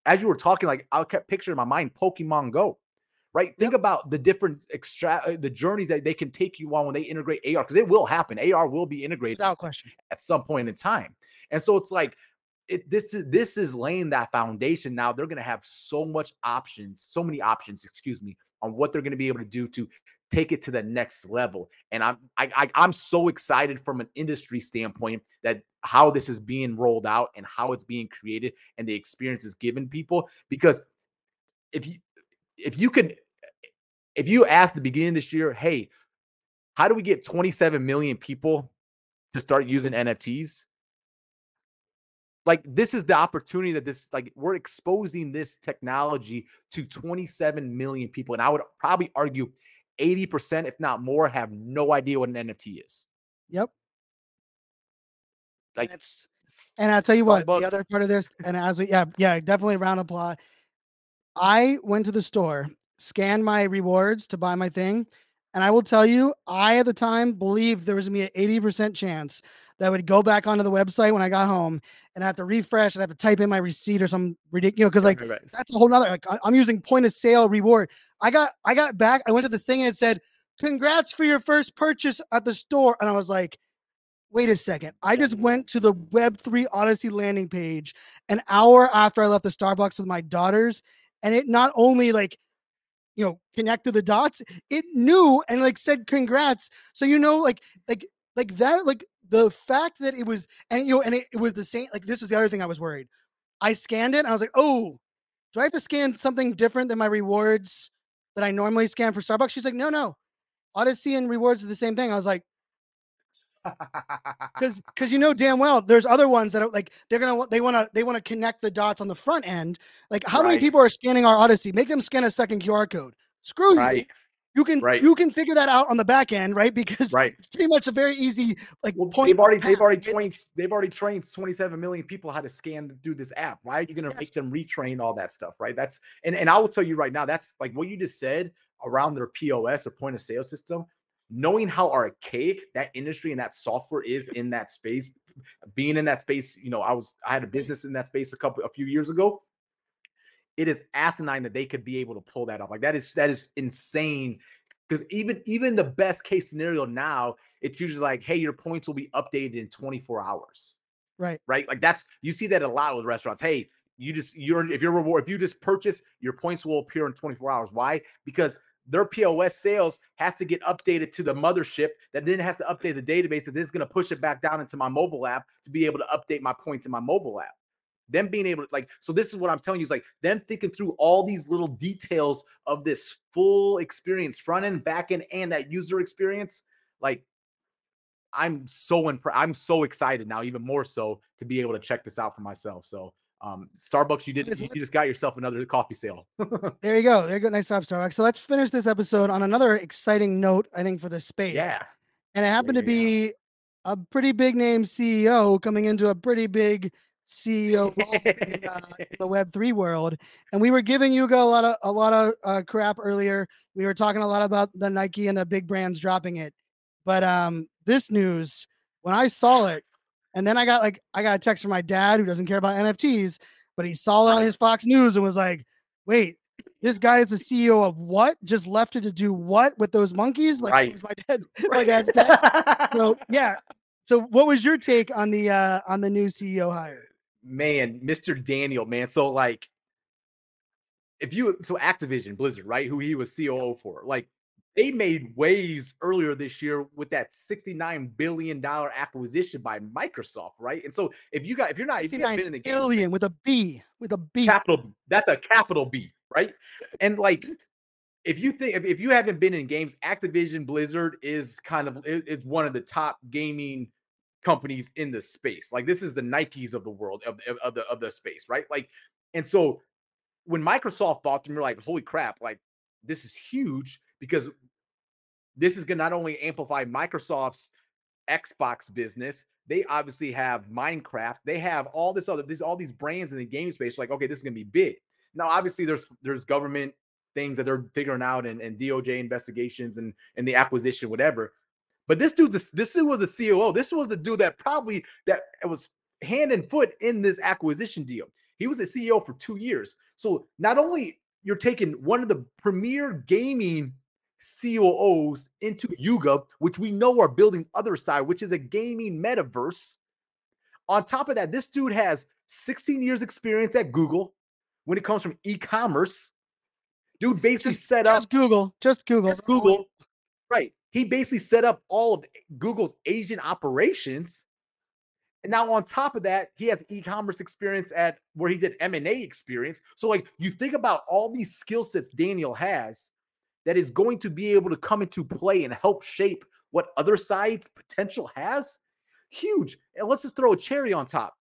as you were talking, like I kept picturing in my mind Pokemon Go, right? Think about the different extra, uh, the journeys that they can take you on when they integrate AR, because it will happen. AR will be integrated Without question. at some point in time. And so it's like it this is this is laying that foundation. Now they're going to have so much options, so many options, excuse me, on what they're going to be able to do to take it to the next level. And I'm I, I I'm so excited from an industry standpoint that how this is being rolled out and how it's being created and the experience is given people because if you if you could if you asked the beginning of this year, hey, how do we get 27 million people to start using NFTs? Like this is the opportunity that this like we're exposing this technology to 27 million people, and I would probably argue 80%, if not more, have no idea what an NFT is. Yep. Like That's and I'll tell you what, the other part of this, and as we yeah, yeah, definitely round of applause. I went to the store, scanned my rewards to buy my thing, and I will tell you, I at the time believed there was gonna be an 80% chance that I would go back onto the website when I got home and I have to refresh and I have to type in my receipt or some ridiculous because like Right, right. that's a whole nother like I'm using point of sale reward. I got I got back, I went to the thing and it said, Congrats for your first purchase at the store. And I was like, wait a second. I just went to the Web3 Odyssey landing page an hour after I left the Starbucks with my daughters, and it not only like you know connected the dots, it knew and like said congrats. So you know, like like like that, like the fact that it was and you know, and it, it was the same. Like this is the other thing I was worried. I scanned it I was like, oh, do I have to scan something different than my rewards that I normally scan for Starbucks? She's like, no, no. Odyssey and rewards are the same thing. I was like, because because you know damn well there's other ones that are like they're gonna they want to they want to connect the dots on the front end. Like how many people are scanning our Odyssey? Make them scan a second QR code. Screw you. right, You can right. you can figure that out on the back end, right? Because right. it's pretty much a very easy like Well, point. they've already they've already trained they've already trained 27 million people how to scan through this app. Why are you going to Yes. make them retrain all that stuff? Right. That's and and I will tell you right now. That's like what you just said around their POS or point of sale system. Knowing how archaic that industry and that software is in that space, being in that space, you know, I was I had a business in that space a couple a few years ago. It is asinine that they could be able to pull that off. Like that is that is insane because even even the best case scenario now it's usually like hey your points will be updated in 24 hours Right. right like that's you see that a lot with restaurants hey you just you're if you're reward if you just purchase your points will appear in 24 hours why because their pos sales has to get updated to the mothership that then has to update the database that then is going to push it back down into my mobile app to be able to update my points in my mobile app. Them being able to like so this is what i'm telling you is like them thinking through all these little details of this full experience front end back end and that user experience like i'm so impressed i'm so excited now even more so to be able to check this out for myself so um starbucks you did you, just got yourself another coffee sale There you go. There you go. Nice job, Starbucks. So let's finish this episode on another exciting note, I think, for the space. yeah And it happened to yeah. be a pretty big name CEO coming into a pretty big CEO role in, uh, the Web three world. And we were giving Yuga a lot of a lot of uh, crap earlier. We were talking a lot about the Nike and the big brands dropping it. But um, this news, when I saw it, and then I got like I got a text from my dad who doesn't care about NFTs, but he saw it on his Fox News and was like, "Wait, this guy is the CEO of what? Just left it to do what with those monkeys?" Like, Right. was my dad, my dad's text. So yeah. So what was your take on the uh on the new CEO hire? man, Mr. Daniel, man. So like if you so Activision, Blizzard, right? Who he was COO for, like they made waves earlier this year with that $69 billion acquisition by Microsoft, right? And so if you got if you're not if you haven't been in the game billion with a B with a B. capital B. that's a capital B, right? And like if you think if, if you haven't been in games, Activision Blizzard is kind of is, one of the top gaming companies in the space. Like this is the Nikes of the world of, of, of the of the space, right? Like, and so when Microsoft bought them, you're like, holy crap, like this is huge because this is gonna not only amplify Microsoft's Xbox business, they obviously have Minecraft, they have all this other these all these brands in the game space. Like, okay, this is gonna be big. Now, obviously, there's there's government things that they're figuring out and, and DOJ investigations and and the acquisition, whatever. But this dude, this this was the COO. This was the dude that probably that was hand and foot in this acquisition deal. He was a CEO for two years. So not only you're taking one of the premier gaming COOs into Yuga, which we know are building Otherside, which is a gaming metaverse. On top of that, this dude has 16 years experience at Google when it comes from e-commerce. Dude basically set up Just Google. Just Google. just Google. Right. He basically set up all of Google's Asian operations. And now on top of that, he has e-commerce experience at where he did M&A experience. So like you think about all these skill sets Daniel has that is going to be able to come into play and help shape what Othersides potential has. Huge. And let's just throw a cherry on top.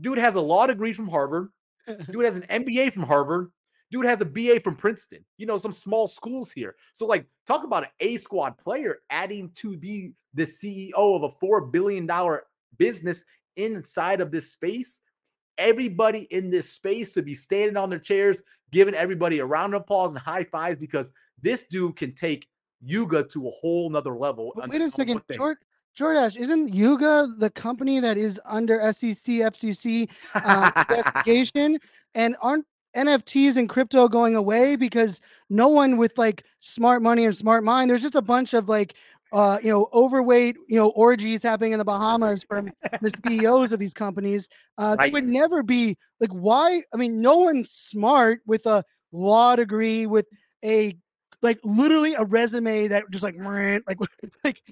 Dude has a law degree from Harvard. Dude has an MBA from Harvard. Dude has a BA from Princeton. You know, some small schools here. So, like, talk about an A squad player adding to be the CEO of a $4 billion business inside of this space. Everybody in this space should be standing on their chairs, giving everybody a round of applause and high fives because this dude can take Yuga to a whole nother level. But wait a second, Jordache, isn't Yuga the company that is under SEC, FCC um, investigation? And aren't NFTs and crypto going away because no one with like smart money and smart mind? There's just a bunch of like, uh, you know, overweight, you know, orgies happening in the Bahamas from the CEOs of these companies. Uh, They would never be like, why? I mean, no one smart with a law degree with a like literally a resume that just like like like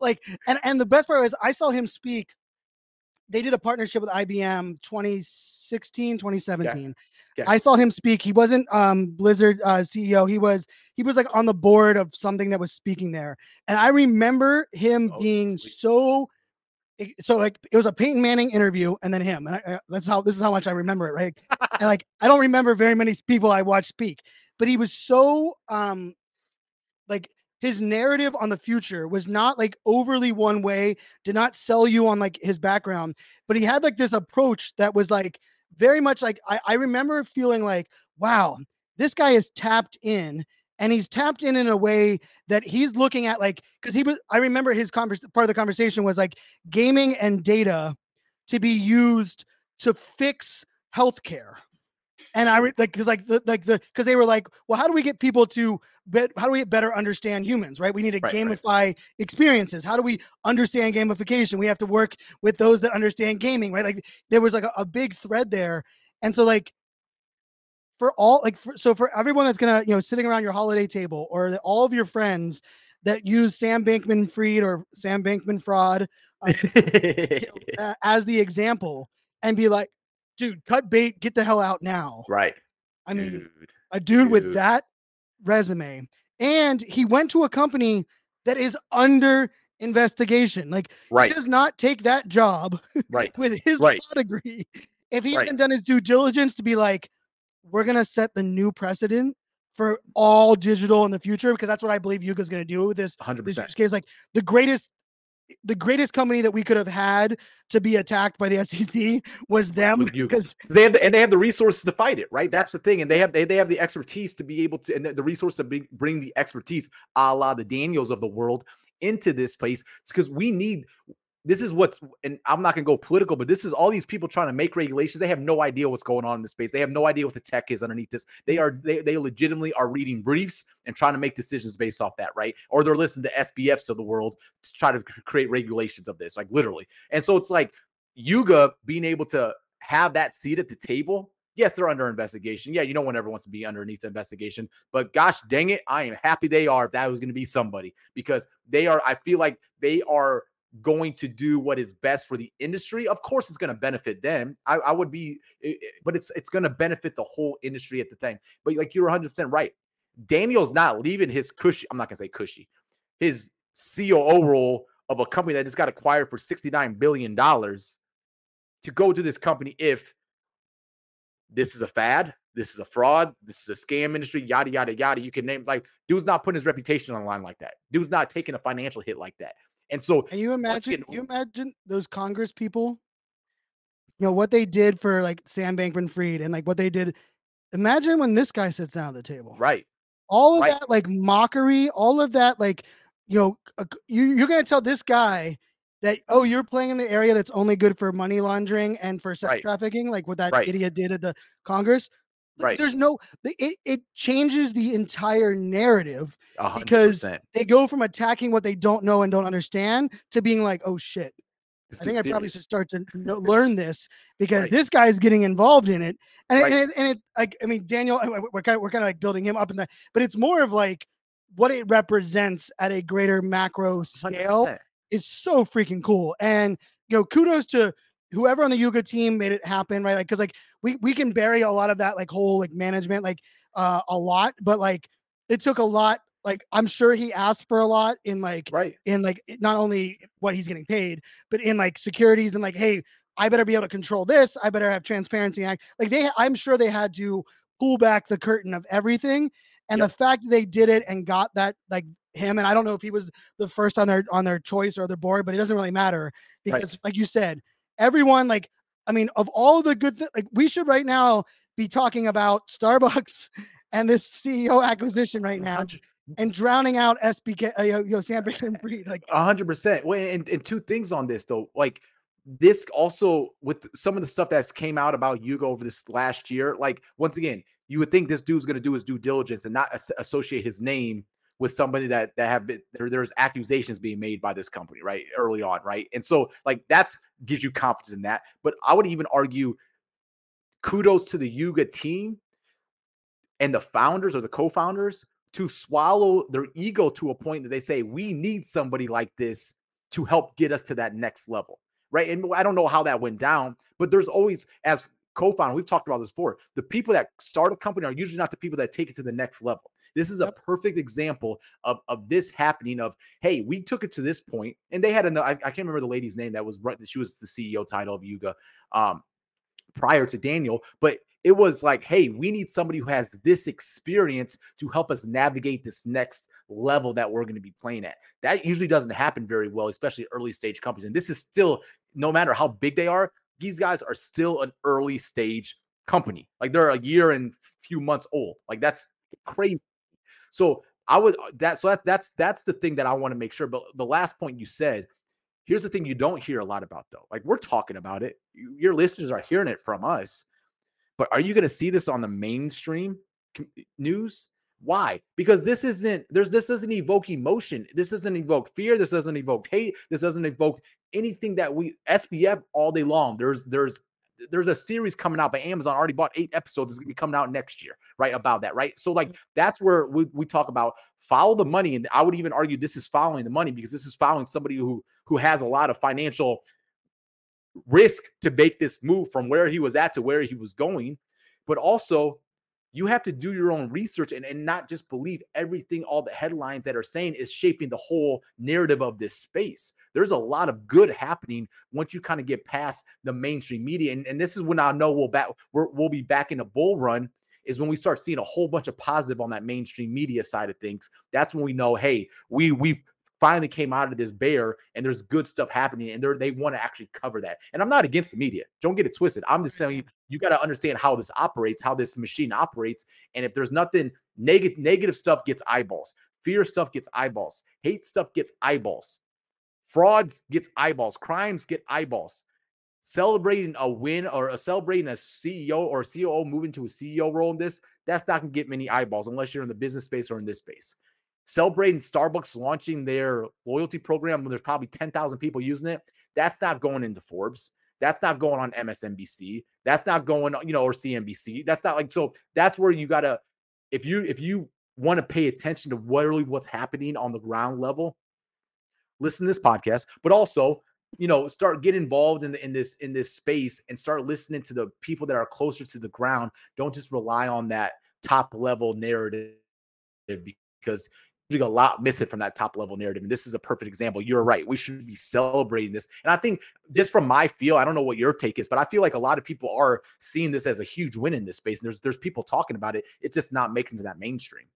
like and and the best part was I saw him speak. They did a partnership with IBM 2016, 2017. Okay. I saw him speak. He wasn't um Blizzard uh CEO. He was he was like on the board of something that was speaking there. And I remember him Oh, being sweet. so so like it was a Peyton Manning interview and then him. And I, I- that's how this is how much I remember it, right? and like I don't remember very many people I watched speak, but he was so um like his narrative on the future was not like overly one way, did not sell you on like his background, but he had like this approach that was like very much like I, I remember feeling like, wow, this guy is tapped in and he's tapped in in a way that he's looking at like because he was i remember his convers part of the conversation was like gaming and data to be used to fix healthcare and i re- like because like the like the because they were like well how do we get people to bet how do we better understand humans right? We need to Right, right. gamify experiences. How do we understand gamification? We have to work with those that understand gaming right? Like there was like a, a big thread there. And so like for all like for, so for everyone that's gonna you know sitting around your holiday table or the, all of your friends that use Sam Bankman Fried or Sam Bankman fraud uh, as the example and be like dude, cut bait, get the hell out now. Right. I mean, a dude with that resume, and he went to a company that is under investigation. Like Right. he does not take that job Right. with his Right. law degree if he Right. hasn't done his due diligence to be like, we're gonna set the new precedent for all digital in the future because that's what I believe Yuga's gonna do with this Hundred percent. Like the greatest, the greatest company that we could have had to be attacked by the SEC was them because 'Cause They have the, and they have the resources to fight it, right? That's the thing, and they have they, they have the expertise to be able to and the, the resource to bring, bring the expertise, a la the Daniels of the world, into this place. It's because we need. This is what's, and I'm not gonna go political, but this is all these people trying to make regulations. They have no idea what's going on in this space. They have no idea what the tech is underneath this. They are they they legitimately are reading briefs and trying to make decisions based off that, right? Or they're listening to SBFs of the world to try to create regulations of this, like literally. And so it's like Yuga being able to have that seat at the table. Yes, they're under investigation. Yeah, you know one ever wants to be underneath the investigation. But gosh dang it, I am happy they are if that was going to be somebody because they are, I feel like they are going to do what is best for the industry. Of course, it's going to benefit them. I, I would be, but it's it's going to benefit the whole industry at the time. But like you're 100 percent right. Daniel's not leaving his cushy. I'm not gonna say cushy. His COO role of a company that just got acquired for 69 billion dollars to go to this company if this is a fad, this is a fraud, this is a scam industry, yada yada yada. You can name like dude's not putting his reputation on the line like that. Dude's not taking a financial hit like that. And so Can you imagine? again, you imagine those Congress people? You know what they did for like Sam Bankman-Fried and like what they did. Imagine when this guy sits down at the table. right, All of right. that like mockery, all of that like, you know, uh, you you're gonna tell this guy that oh you're playing in the area that's only good for money laundering and for sex Right. trafficking, like what that Right. idiot did at the Congress. Right. There's no. It it changes the entire narrative. a hundred Because. They go from attacking what they don't know and don't understand to being like, oh shit. This I think I probably should start to learn this because Right. this guy's getting involved in it, and Right. it, and it, and it like I mean Daniel, we're kind of we're kind of like building him up in that, but it's more of like what it represents at a greater macro scale 100%. is so freaking cool, and you know kudos to whoever on the Yuga team made it happen, right? Like because like we we can bury a lot of that like whole like management like uh a lot, but like it took a lot. Like I'm sure he asked for a lot in like Right. in like not only what he's getting paid, but in like securities and like, hey, I better be able to control this. I better have transparency. act like they, I'm sure they had to pull back the curtain of everything. And Yep. the fact they did it and got that like him, and I don't know if he was the first on their on their choice or their board, but it doesn't really matter because, like you said, everyone like, I mean, of all the good things, like we should right now be talking about Starbucks and this CEO acquisition right now Hundred- and drowning out SBK, uh, you know, Sam Bankman-Fried. Like, A hundred percent. Well, and, and two things on this though, like this also with some of the stuff that's came out about Yuga over this last year. Like once again, you would think this dude's going to do his due diligence and not as- associate his name with somebody that that have been there, there's accusations being made by this company right early on, right? And so like that's gives you confidence in that. But I would even argue kudos to the Yuga team and the founders or the co-founders to swallow their ego to a point that they say we need somebody like this to help get us to that next level right and i don't know how that went down but there's always as co-founder we've talked about this before the people that start a company are usually not the people that take it to the next level this is a perfect example of, of this happening of hey we took it to this point and they had another I, I can't remember the lady's name that was right she was the ceo title of yuga um prior to Daniel, but it was like, hey, we need somebody who has this experience to help us navigate this next level that we're going to be playing at. That usually doesn't happen very well, especially early stage companies. And this is still, no matter how big they are, these guys are still an early stage company. Like they're a year and few months old. Like that's crazy. So I would uh, that so that that's that's the thing that I want to make sure. But the last point you said, here's the thing you don't hear a lot about though. Like we're talking about it. Your listeners are hearing it from us. But are you going to see this on the mainstream news? Why? Because this isn't there's this doesn't evoke emotion. This doesn't evoke fear. This doesn't evoke hate. This doesn't evoke anything that we SBF all day long. There's there's there's a series coming out by Amazon. Already bought eight episodes. It's gonna be coming out next year, right? About that, right? So like mm-hmm. that's where we, we talk about follow the money, and I would even argue this is following the money because this is following somebody who who has a lot of financial risk to make this move from where he was at to where he was going. But also, you have to do your own research and, and not just believe everything all the headlines that are saying is shaping the whole narrative of this space. There's a lot of good happening once you kind of get past the mainstream media and, and this is when i know we'll back we will be back in a bull run is when we start seeing a whole bunch of positive on that mainstream media side of things. That's when we know hey we we've finally came out of this bear and there's good stuff happening and they want to actually cover that. And I'm not against the media. Don't get it twisted. I'm just telling you, you got to understand how this operates, how this machine operates. And if there's nothing negative, negative stuff gets eyeballs. Fear stuff gets eyeballs. Hate stuff gets eyeballs. Frauds gets eyeballs. Crimes get eyeballs. Celebrating a win or a celebrating a CEO or a COO moving to a CEO role in this, that's not going to get many eyeballs unless you're in the business space or in this space celebrating Starbucks launching their loyalty program when there's probably 10,000 people using it. That's not going into Forbes. That's not going on MSNBC. That's not going, you know, or CNBC. That's not like so. That's where you gotta, if you if you want to pay attention to what really what's happening on the ground level, listen to this podcast. But also, you know, start get involved in the, in this in this space and start listening to the people that are closer to the ground. Don't just rely on that top level narrative because a lot missing from that top level narrative. And this is a perfect example. You're right. We should be celebrating this. And I think just from my feel, I don't know what your take is, but I feel like a lot of people are seeing this as a huge win in this space. And there's there's people talking about it. It's just not making to that mainstream.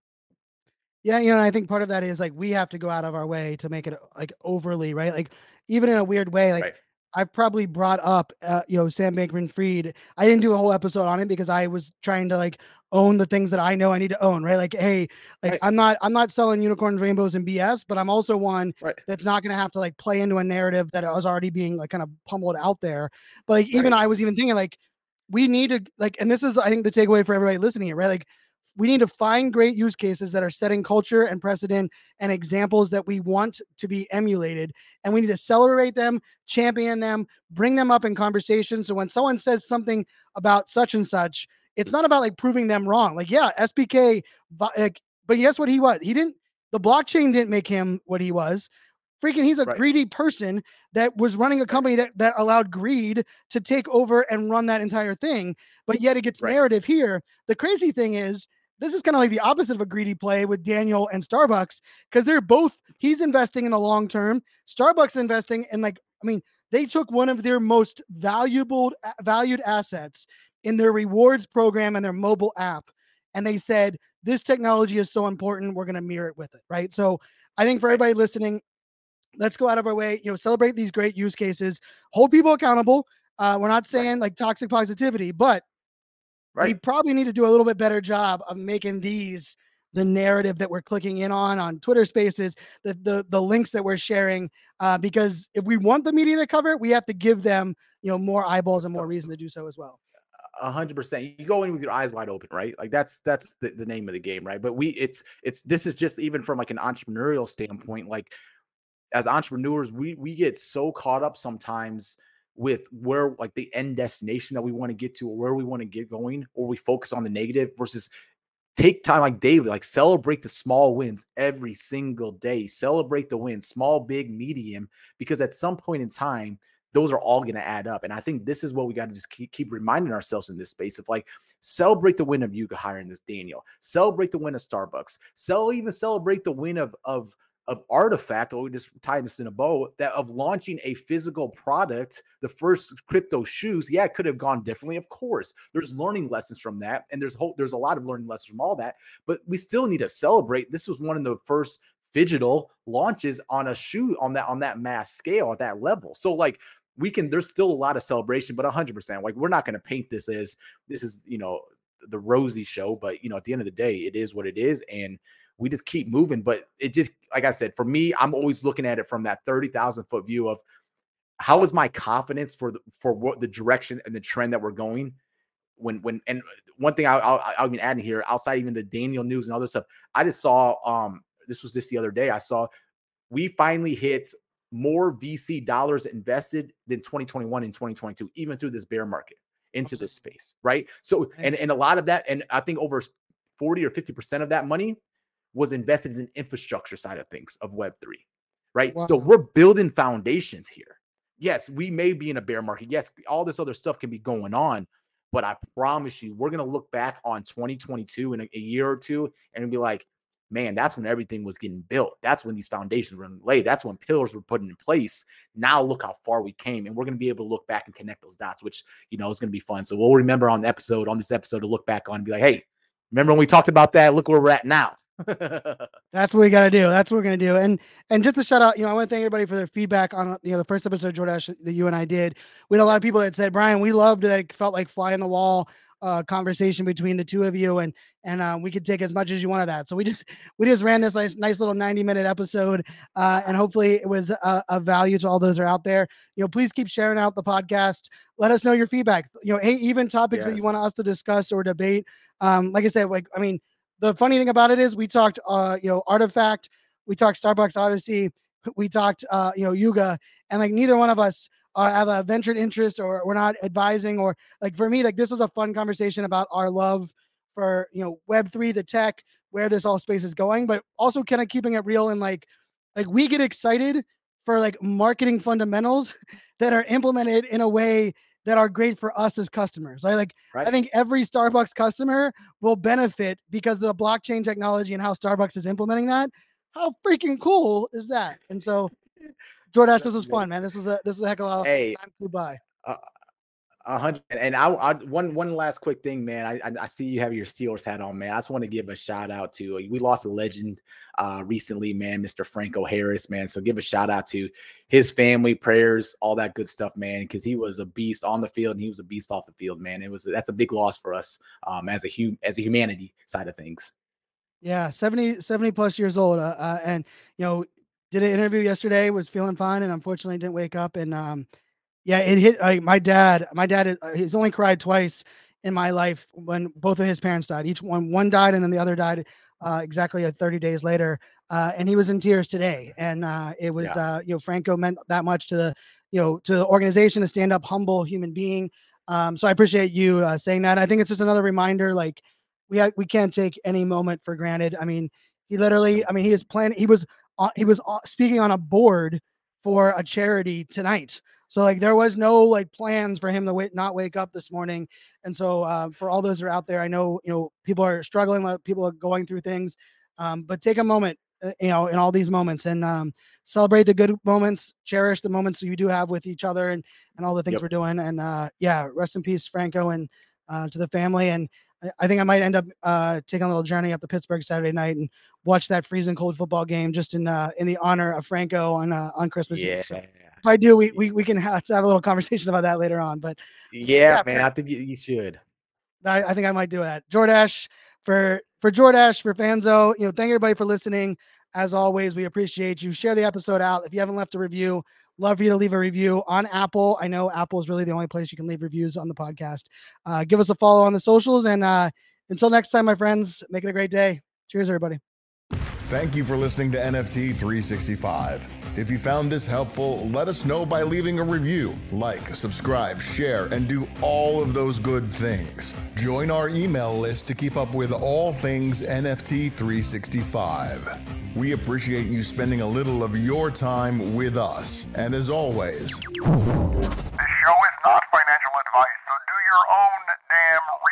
Yeah, you know, I think part of that is like we have to go out of our way to make it like overly, right? Like even in a weird way, like right. I've probably brought up, uh, you know, Sam Bankman-Fried. I didn't do a whole episode on it because I was trying to like own the things that I know I need to own, right? Like, hey, like right. I'm not, I'm not selling unicorns, rainbows, and BS, but I'm also one right. that's not going to have to like play into a narrative that was already being like kind of pummeled out there. But like, even I was even thinking like, we need to like, and this is I think the takeaway for everybody listening right? Like, we need to find great use cases that are setting culture and precedent and examples that we want to be emulated. And we need to celebrate them, champion them, bring them up in conversation. So when someone says something about such and such, it's not about like proving them wrong. Like, yeah, SBK, like, but guess what he was? He didn't, the blockchain didn't make him what he was. Freaking, he's a right. greedy person that was running a company that, that allowed greed to take over and run that entire thing. But yet it gets right. narrative here. The crazy thing is, this is kind of like the opposite of a greedy play with Daniel and Starbucks because they're both he's investing in the long term. Starbucks investing in like I mean they took one of their most valuable valued assets in their rewards program and their mobile app and they said this technology is so important we're going to mirror it with it right so i think for everybody listening let's go out of our way you know celebrate these great use cases hold people accountable uh, we're not saying like toxic positivity but Right. We probably need to do a little bit better job of making these the narrative that we're clicking in on on Twitter Spaces, the the the links that we're sharing, uh, because if we want the media to cover it, we have to give them you know more eyeballs and more reason to do so as well. A hundred percent. You go in with your eyes wide open, right? Like that's that's the, the name of the game, right? But we it's it's this is just even from like an entrepreneurial standpoint, like as entrepreneurs, we we get so caught up sometimes with where like the end destination that we want to get to or where we want to get going or we focus on the negative versus take time like daily like celebrate the small wins every single day. Celebrate the wins small big medium because at some point in time those are all going to add up and i think this is what we got to just keep, keep reminding ourselves in this space of like celebrate the win of Yuga hiring this daniel. Celebrate the win of starbucks. Sell even celebrate the win of of of RTFKT, or we just tied this in a bow, that of launching a physical product, the first crypto shoes, yeah, it could have gone differently. Of course, there's learning lessons from that, and there's whole, there's a lot of learning lessons from all that. But we still need to celebrate. This was one of the first digital launches on a shoe on that on that mass scale at that level. So like we can there's still a lot of celebration, but 100% like we're not going to paint this as this is you know the rosy show, but you know at the end of the day, it is what it is, and we just keep moving. But it just, like I said, for me, I'm always looking at it from that 30,000 foot view of how is my confidence for the, for what the direction and the trend that we're going. When, when, and one thing I'll, I'll, I'll even add in here, outside even the Daniel news and other stuff, I just saw, um, this was just the other day. I saw we finally hit more VC dollars invested than 2021 and 2022, even through this bear market into this space, right? So, and and a lot of that, and I think over 40 or 50 percent of that money was invested in infrastructure side of things of Web3, right? Wow. So we're building foundations here. yes, we may be in a bear market. Yes, all this other stuff can be going on, but I promise you, we're gonna look back on 2022 in a, a year or two and be like, man, that's when everything was getting built. That's when these foundations were laid. That's when pillars were put in place. Now look how far we came, and we're going to be able to look back and connect those dots, which you know is going to be fun. So we'll remember on the episode, on this episode, to look back on and be like, hey, remember when we talked about that? Look where we're at now. That's what we got to do. That's what we're gonna do. And and just to shout out, you know, I want to thank everybody for their feedback on you know the first episode Jordache that you and I did. We had a lot of people that said, Brian, we loved that. It felt like fly in the wall uh, conversation between the two of you, and and uh, we could take as much as you want of that. So we just we just ran this nice nice little ninety minute episode, uh, and hopefully it was a, a value to all those are out there. You know, please keep sharing out the podcast. Let us know your feedback. You know, hey, even topics that you want us to discuss or debate. Um, like I said, like I mean, the funny thing about it is we talked, uh, you know, RTFKT, we talked Starbucks Odyssey, we talked, uh, you know, Yuga, and like neither one of us uh, have a ventured interest or we're not advising or like for me, like this was a fun conversation about our love for you know Web three, the tech, where this all space is going, but also kind of keeping it real and like like we get excited for like marketing fundamentals that are implemented in a way that are great for us as customers. Right? Like right? I think every Starbucks customer will benefit because of the blockchain technology and how Starbucks is implementing that. How freaking cool is that? And so, Jordache, this was fun, man. This was a this was a heck of a lot of Hey, time flew by. Uh, A hundred and I, I one one last quick thing, man. I, I I see you have your Steelers hat on, man. I just want to give a shout out to we lost a legend uh recently, man, Mr. Franco Harris, man. So give a shout out to his family, prayers, all that good stuff, man. Because he was a beast on the field and he was a beast off the field, man. It was that's a big loss for us um as a hum as a humanity side of things. Yeah, 70, 70 plus years old. Uh, uh, and, you know, did an interview yesterday, was feeling fine, and unfortunately didn't wake up. And, um, yeah, it hit like my dad. My dad, uh, he's only cried twice in my life when both of his parents died. Each one, one died, and then the other died uh, exactly uh, 30 days later. Uh, and he was in tears today. And uh, it was, Yeah. uh, you know, Franco meant that much to the, you know, to the organization, a stand up, humble human being. Um, so I appreciate you uh, saying that. I think it's just another reminder, like, we ha- we can't take any moment for granted. I mean, he literally, I mean, he is planning. He was he was speaking on a board for a charity tonight. So like there was no like plans for him to wait, not wake up this morning. And so uh, for all those who are out there, I know you know people are struggling, people are going through things, um, but take a moment, uh, you know, in all these moments and um, celebrate the good moments, cherish the moments you do have with each other and and all the things Yep. we're doing. And uh, yeah, rest in peace, Franco, and uh, to the family. And I- think I might end up uh, taking a little journey up to Pittsburgh Saturday night and watch that freezing cold football game just in uh, in the honor of Franco on uh, on Christmas Yeah. Eve. So if I do, we, we we can have to have a little conversation about that later on. But Yeah, Yeah, man. I think you, you should. I, I think I might do that. Jordache for for Jordache for Fanzo. You know, thank everybody for listening. As always, we appreciate you. Share the episode out. If you haven't left a review, love for you to leave a review on Apple. I know Apple is really the only place you can leave reviews on the podcast. Uh, give us a follow on the socials, and uh, until next time, my friends, make it a great day. Cheers, everybody. Thank you for listening to NFT 365. If you found this helpful, let us know by leaving a review, like, subscribe, share, and do all of those good things. Join our email list to keep up with all things NFT 365. We appreciate you spending a little of your time with us. And as always, this show is not financial advice, so do your own damn research.